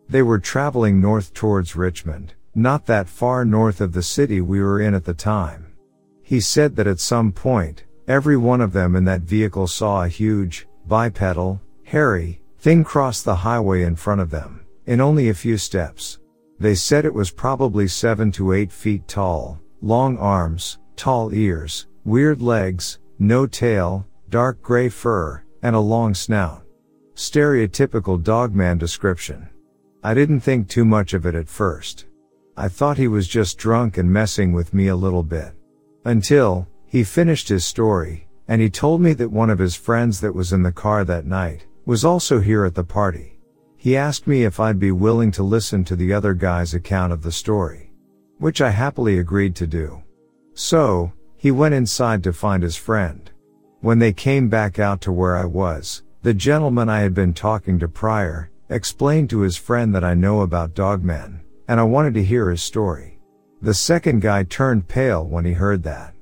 S2: They were traveling north towards Richmond, not that far north of the city we were in at the time. He said that at some point, every one of them in that vehicle saw a huge, bipedal, hairy, thing cross the highway in front of them, in only a few steps. They said it was probably seven to eight feet tall, long arms, tall ears, Weird legs, no tail, dark gray fur, and a long snout. Stereotypical dogman description. I didn't think too much of it at first. I thought he was just drunk and messing with me a little bit. Until, he finished his story, and he told me that one of his friends that was in the car that night, was also here at the party. He asked me if I'd be willing to listen to the other guy's account of the story. Which I happily agreed to do. So, he went inside to find his friend. When they came back out to where I was, the gentleman I had been talking to prior, explained to his friend that I know about dogmen, and I wanted to hear his story. The second guy turned pale when he heard that.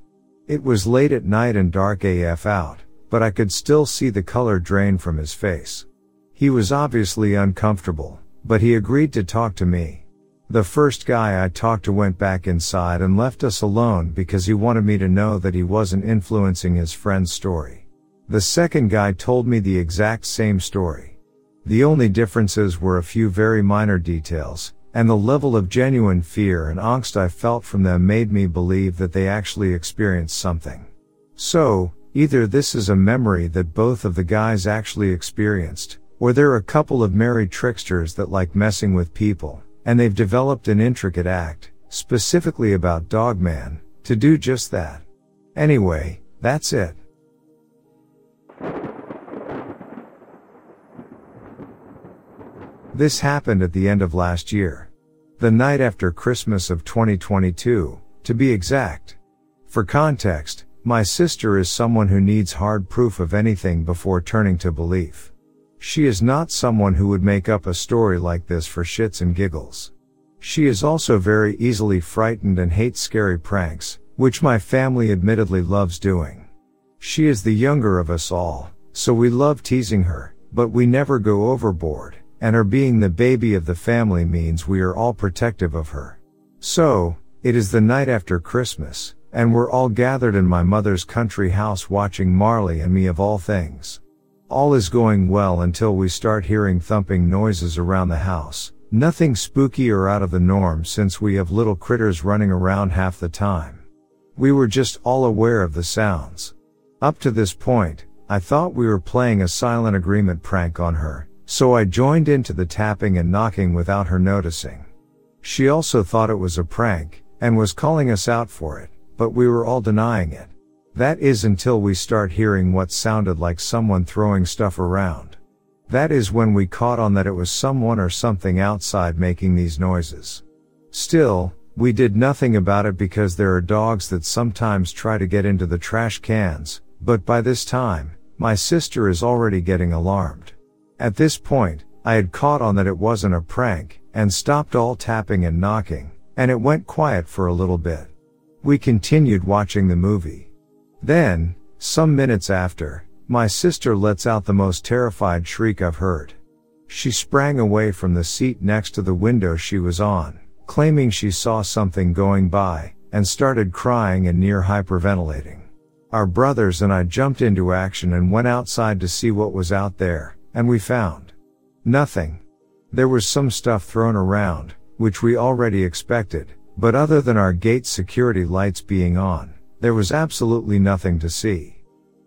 S2: It was late at night and dark AF out, but I could still see the color drain from his face. He was obviously uncomfortable, but he agreed to talk to me. The first guy I talked to went back inside and left us alone because he wanted me to know that he wasn't influencing his friend's story. The second guy told me the exact same story. The only differences were a few very minor details, and the level of genuine fear and angst I felt from them made me believe that they actually experienced something. So, either this is a memory that both of the guys actually experienced, or they're a couple of merry tricksters that like messing with people, and they've developed an intricate act, specifically about Dogman, to do just that. Anyway, that's it. This happened at the end of last year. The night after Christmas of 2022, to be exact. For context, my sister is someone who needs hard proof of anything before turning to belief. She is not someone who would make up a story like this for shits and giggles. She is also very easily frightened and hates scary pranks, which my family admittedly loves doing. She is the younger of us all, so we love teasing her, but we never go overboard, and her being the baby of the family means we are all protective of her. So, it is the night after Christmas, and we're all gathered in my mother's country house watching Marley and me of all things. All is going well until we start hearing thumping noises around the house. Nothing spooky or out of the norm since we have little critters running around half the time. We were just all aware of the sounds. Up to this point, I thought we were playing a silent agreement prank on her, so I joined into the tapping and knocking without her noticing. She also thought it was a prank, and was calling us out for it, but we were all denying it. That is until we start hearing what sounded like someone throwing stuff around. That is when we caught on that it was someone or something outside making these noises. Still, we did nothing about it because there are dogs that sometimes try to get into the trash cans, but by this time, my sister is already getting alarmed. At this point, I had caught on that it wasn't a prank, and stopped all tapping and knocking, and it went quiet for a little bit. We continued watching the movie. Then, some minutes after, my sister lets out the most terrified shriek I've heard. She sprang away from the seat next to the window she was on, claiming she saw something going by, and started crying and near hyperventilating. Our brothers and I jumped into action and went outside to see what was out there, and we found nothing. There was some stuff thrown around, which we already expected, but other than our gate security lights being on, there was absolutely nothing to see.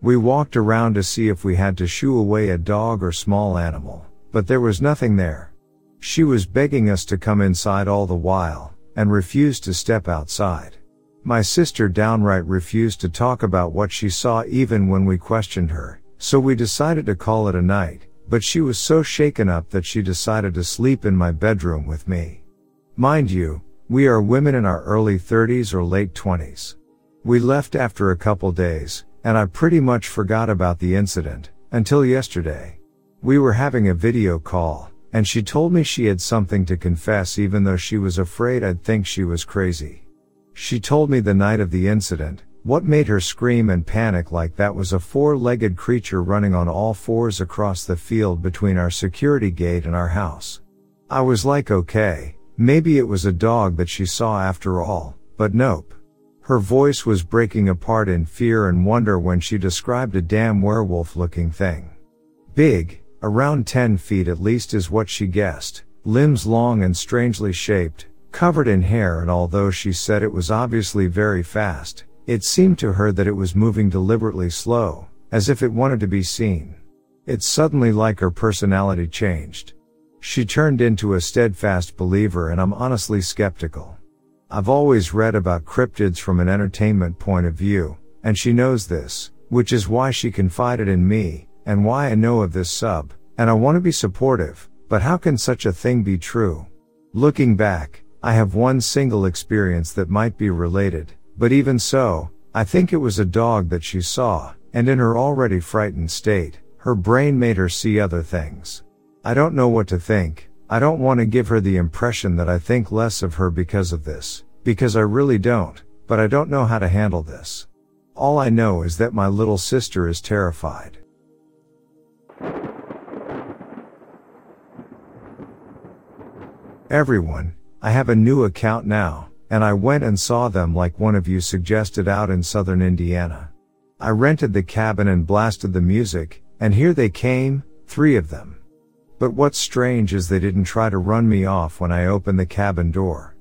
S2: We walked around to see if we had to shoo away a dog or small animal, but there was nothing there. She was begging us to come inside all the while, and refused to step outside. My sister downright refused to talk about what she saw even when we questioned her, so we decided to call it a night, but she was so shaken up that she decided to sleep in my bedroom with me. Mind you, we are women in our early 30s or late 20s. We left after a couple days, and I pretty much forgot about the incident, until yesterday. We were having a video call, and she told me she had something to confess even though she was afraid I'd think she was crazy. She told me the night of the incident, what made her scream and panic like that was a four-legged creature running on all fours across the field between our security gate and our house. I was like okay, maybe it was a dog that she saw after all, but nope. Her voice was breaking apart in fear and wonder when she described a damn werewolf looking thing. Big, around 10 feet at least is what she guessed, limbs long and strangely shaped, covered in hair and although she said it was obviously very fast, it seemed to her that it was moving deliberately slow, as if it wanted to be seen. It's suddenly like her personality changed. She turned into a steadfast believer and I'm honestly skeptical. I've always read about cryptids from an entertainment point of view, and she knows this, which is why she confided in me, and why I know of this sub, and I want to be supportive, but how can such a thing be true? Looking back, I have one single experience that might be related, but even so, I think it was a dog that she saw, and in her already frightened state, her brain made her see other things. I don't know what to think, I don't want to give her the impression that I think less of her because of this, because I really don't, but I don't know how to handle this. All I know is that my little sister is terrified. Everyone, I have a new account now, and I went and saw them like one of you suggested out in southern Indiana. I rented the cabin and blasted the music, and here they came, three of them. But what's strange is they didn't try to run me off when I opened the cabin door.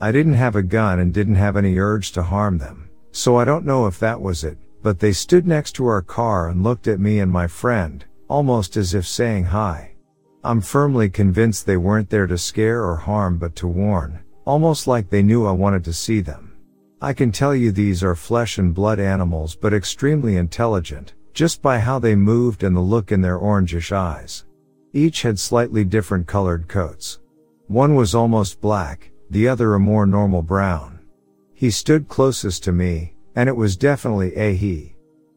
S2: I didn't have a gun and didn't have any urge to harm them, so I don't know if that was it, but they stood next to our car and looked at me and my friend, almost as if saying hi. I'm firmly convinced they weren't there to scare or harm but to warn, almost like they knew I wanted to see them. I can tell you these are flesh and blood animals but extremely intelligent, just by how they moved and the look in their orangish eyes. Each had slightly different colored coats. One was almost black, the other a more normal brown. He stood closest to me, and it was definitely a he.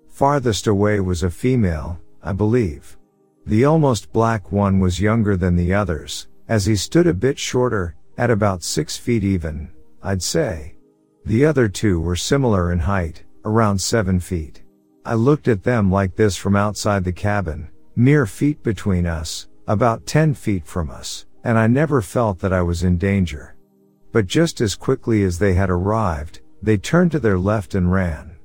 S2: Farthest away was a female, I believe. The almost black one was younger than the others, as he stood a bit shorter, at about six feet even, I'd say. The other two were similar in height, around seven feet. I looked at them like this from outside the cabin, mere feet between us, about 10 feet from us, and I never felt that I was in danger. But just as quickly as they had arrived, they turned to their left and ran.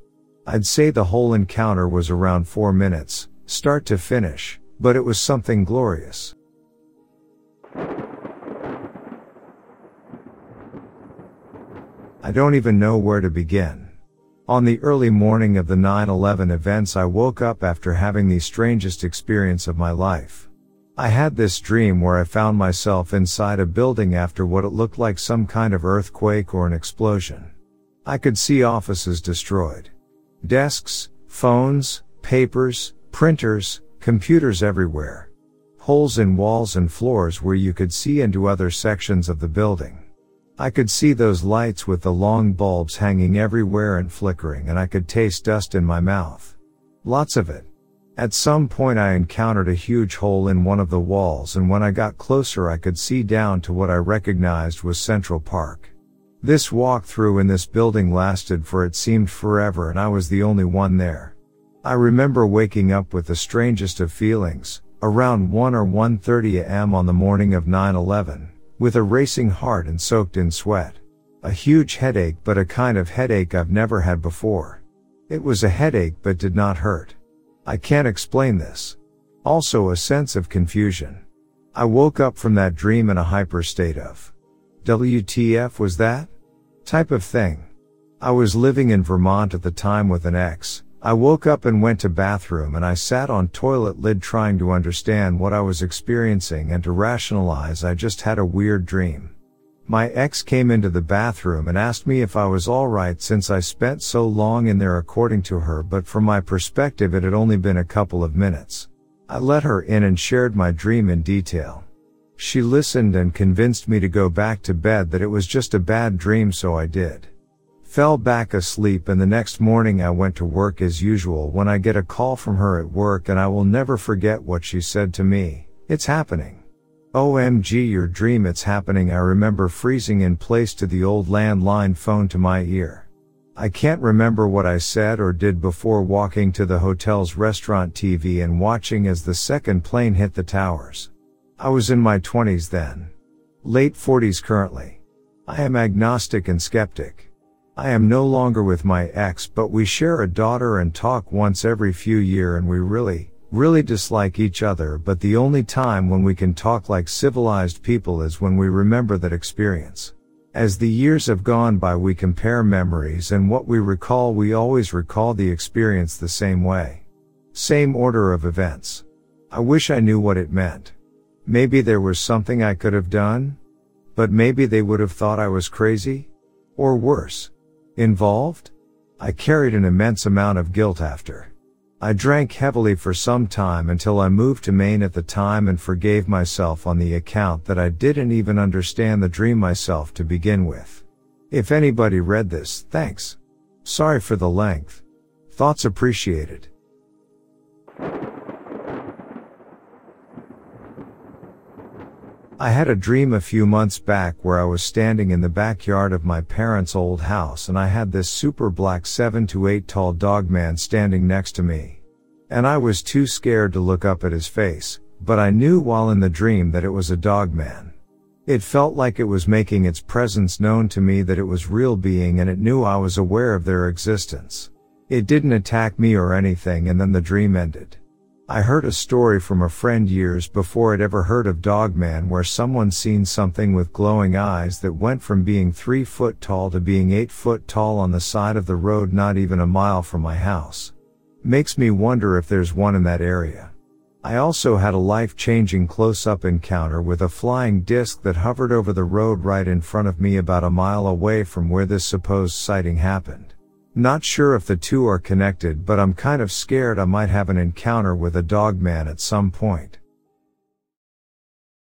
S2: I'd say the whole encounter was around four minutes, start to finish, but it was something glorious. I don't even know where to begin. On the early morning of the 9-11 events I woke up after having the strangest experience of my life. I had this dream where I found myself inside a building after what it looked like some kind of earthquake or an explosion. I could see offices destroyed. Desks, phones, papers, printers, computers everywhere. Holes in walls and floors where you could see into other sections of the building. I could see those lights with the long bulbs hanging everywhere and flickering and I could taste dust in my mouth. Lots of it. At some point I encountered a huge hole in one of the walls and when I got closer I could see down to what I recognized was Central Park. This walkthrough in this building lasted for it seemed forever and I was the only one there. I remember waking up with the strangest of feelings, around 1 or 1.30 am on the morning of 9-11, with a racing heart and soaked in sweat. A huge headache but a kind of headache I've never had before. It was a headache but did not hurt. I can't explain this. Also a sense of confusion. I woke up from that dream in a hyper state of WTF was that? Type of thing. I was living in Vermont at the time with an ex. I woke up and went to bathroom and I sat on toilet lid trying to understand what I was experiencing and to rationalize I just had a weird dream. My ex came into the bathroom and asked me if I was alright since I spent so long in there according to her, but from my perspective it had only been a couple of minutes. I let her in and shared my dream in detail. She listened and convinced me to go back to bed that it was just a bad dream so I did. Fell back asleep and the next morning I went to work as usual when I get a call from her at work and I will never forget what she said to me. It's happening. OMG your dream it's happening I remember freezing in place to the old landline phone to my ear. I can't remember what I said or did before walking to the hotel's restaurant TV and watching as the second plane hit the towers. I was in my 20s then. Late 40s currently. I am agnostic and skeptic. I am no longer with my ex but we share a daughter and talk once every few year and we really, really dislike each other, but the only time when we can talk like civilized people is when we remember that experience. As the years have gone by, we compare memories and what we recall, we always recall the experience the same way. Same order of events. I wish I knew what it meant. Maybe there was something I could have done? But maybe they would have thought I was crazy? Or worse. Involved? I carried an immense amount of guilt after. I drank heavily for some time until I moved to Maine at the time and forgave myself on the account that I didn't even understand the dream myself to begin with. If anybody read this, thanks. Sorry for the length. Thoughts appreciated. I had a dream a few months back where I was standing in the backyard of my parents' old house and I had this super black 7 to 8 tall dog man standing next to me. And I was too scared to look up at his face, but I knew while in the dream that it was a dog man. It felt like it was making its presence known to me that it was real being and it knew I was aware of their existence. It didn't attack me or anything and then the dream ended. I heard a story from a friend years before I'd ever heard of Dogman where someone seen something with glowing eyes that went from being three foot tall to being eight foot tall on the side of the road not even a mile from my house. Makes me wonder if there's one in that area. I also had a life changing close up encounter with a flying disc that hovered over the road right in front of me about a mile away from where this supposed sighting happened. Not sure if the two are connected, but I'm kind of scared I might have an encounter with a dog man at some point.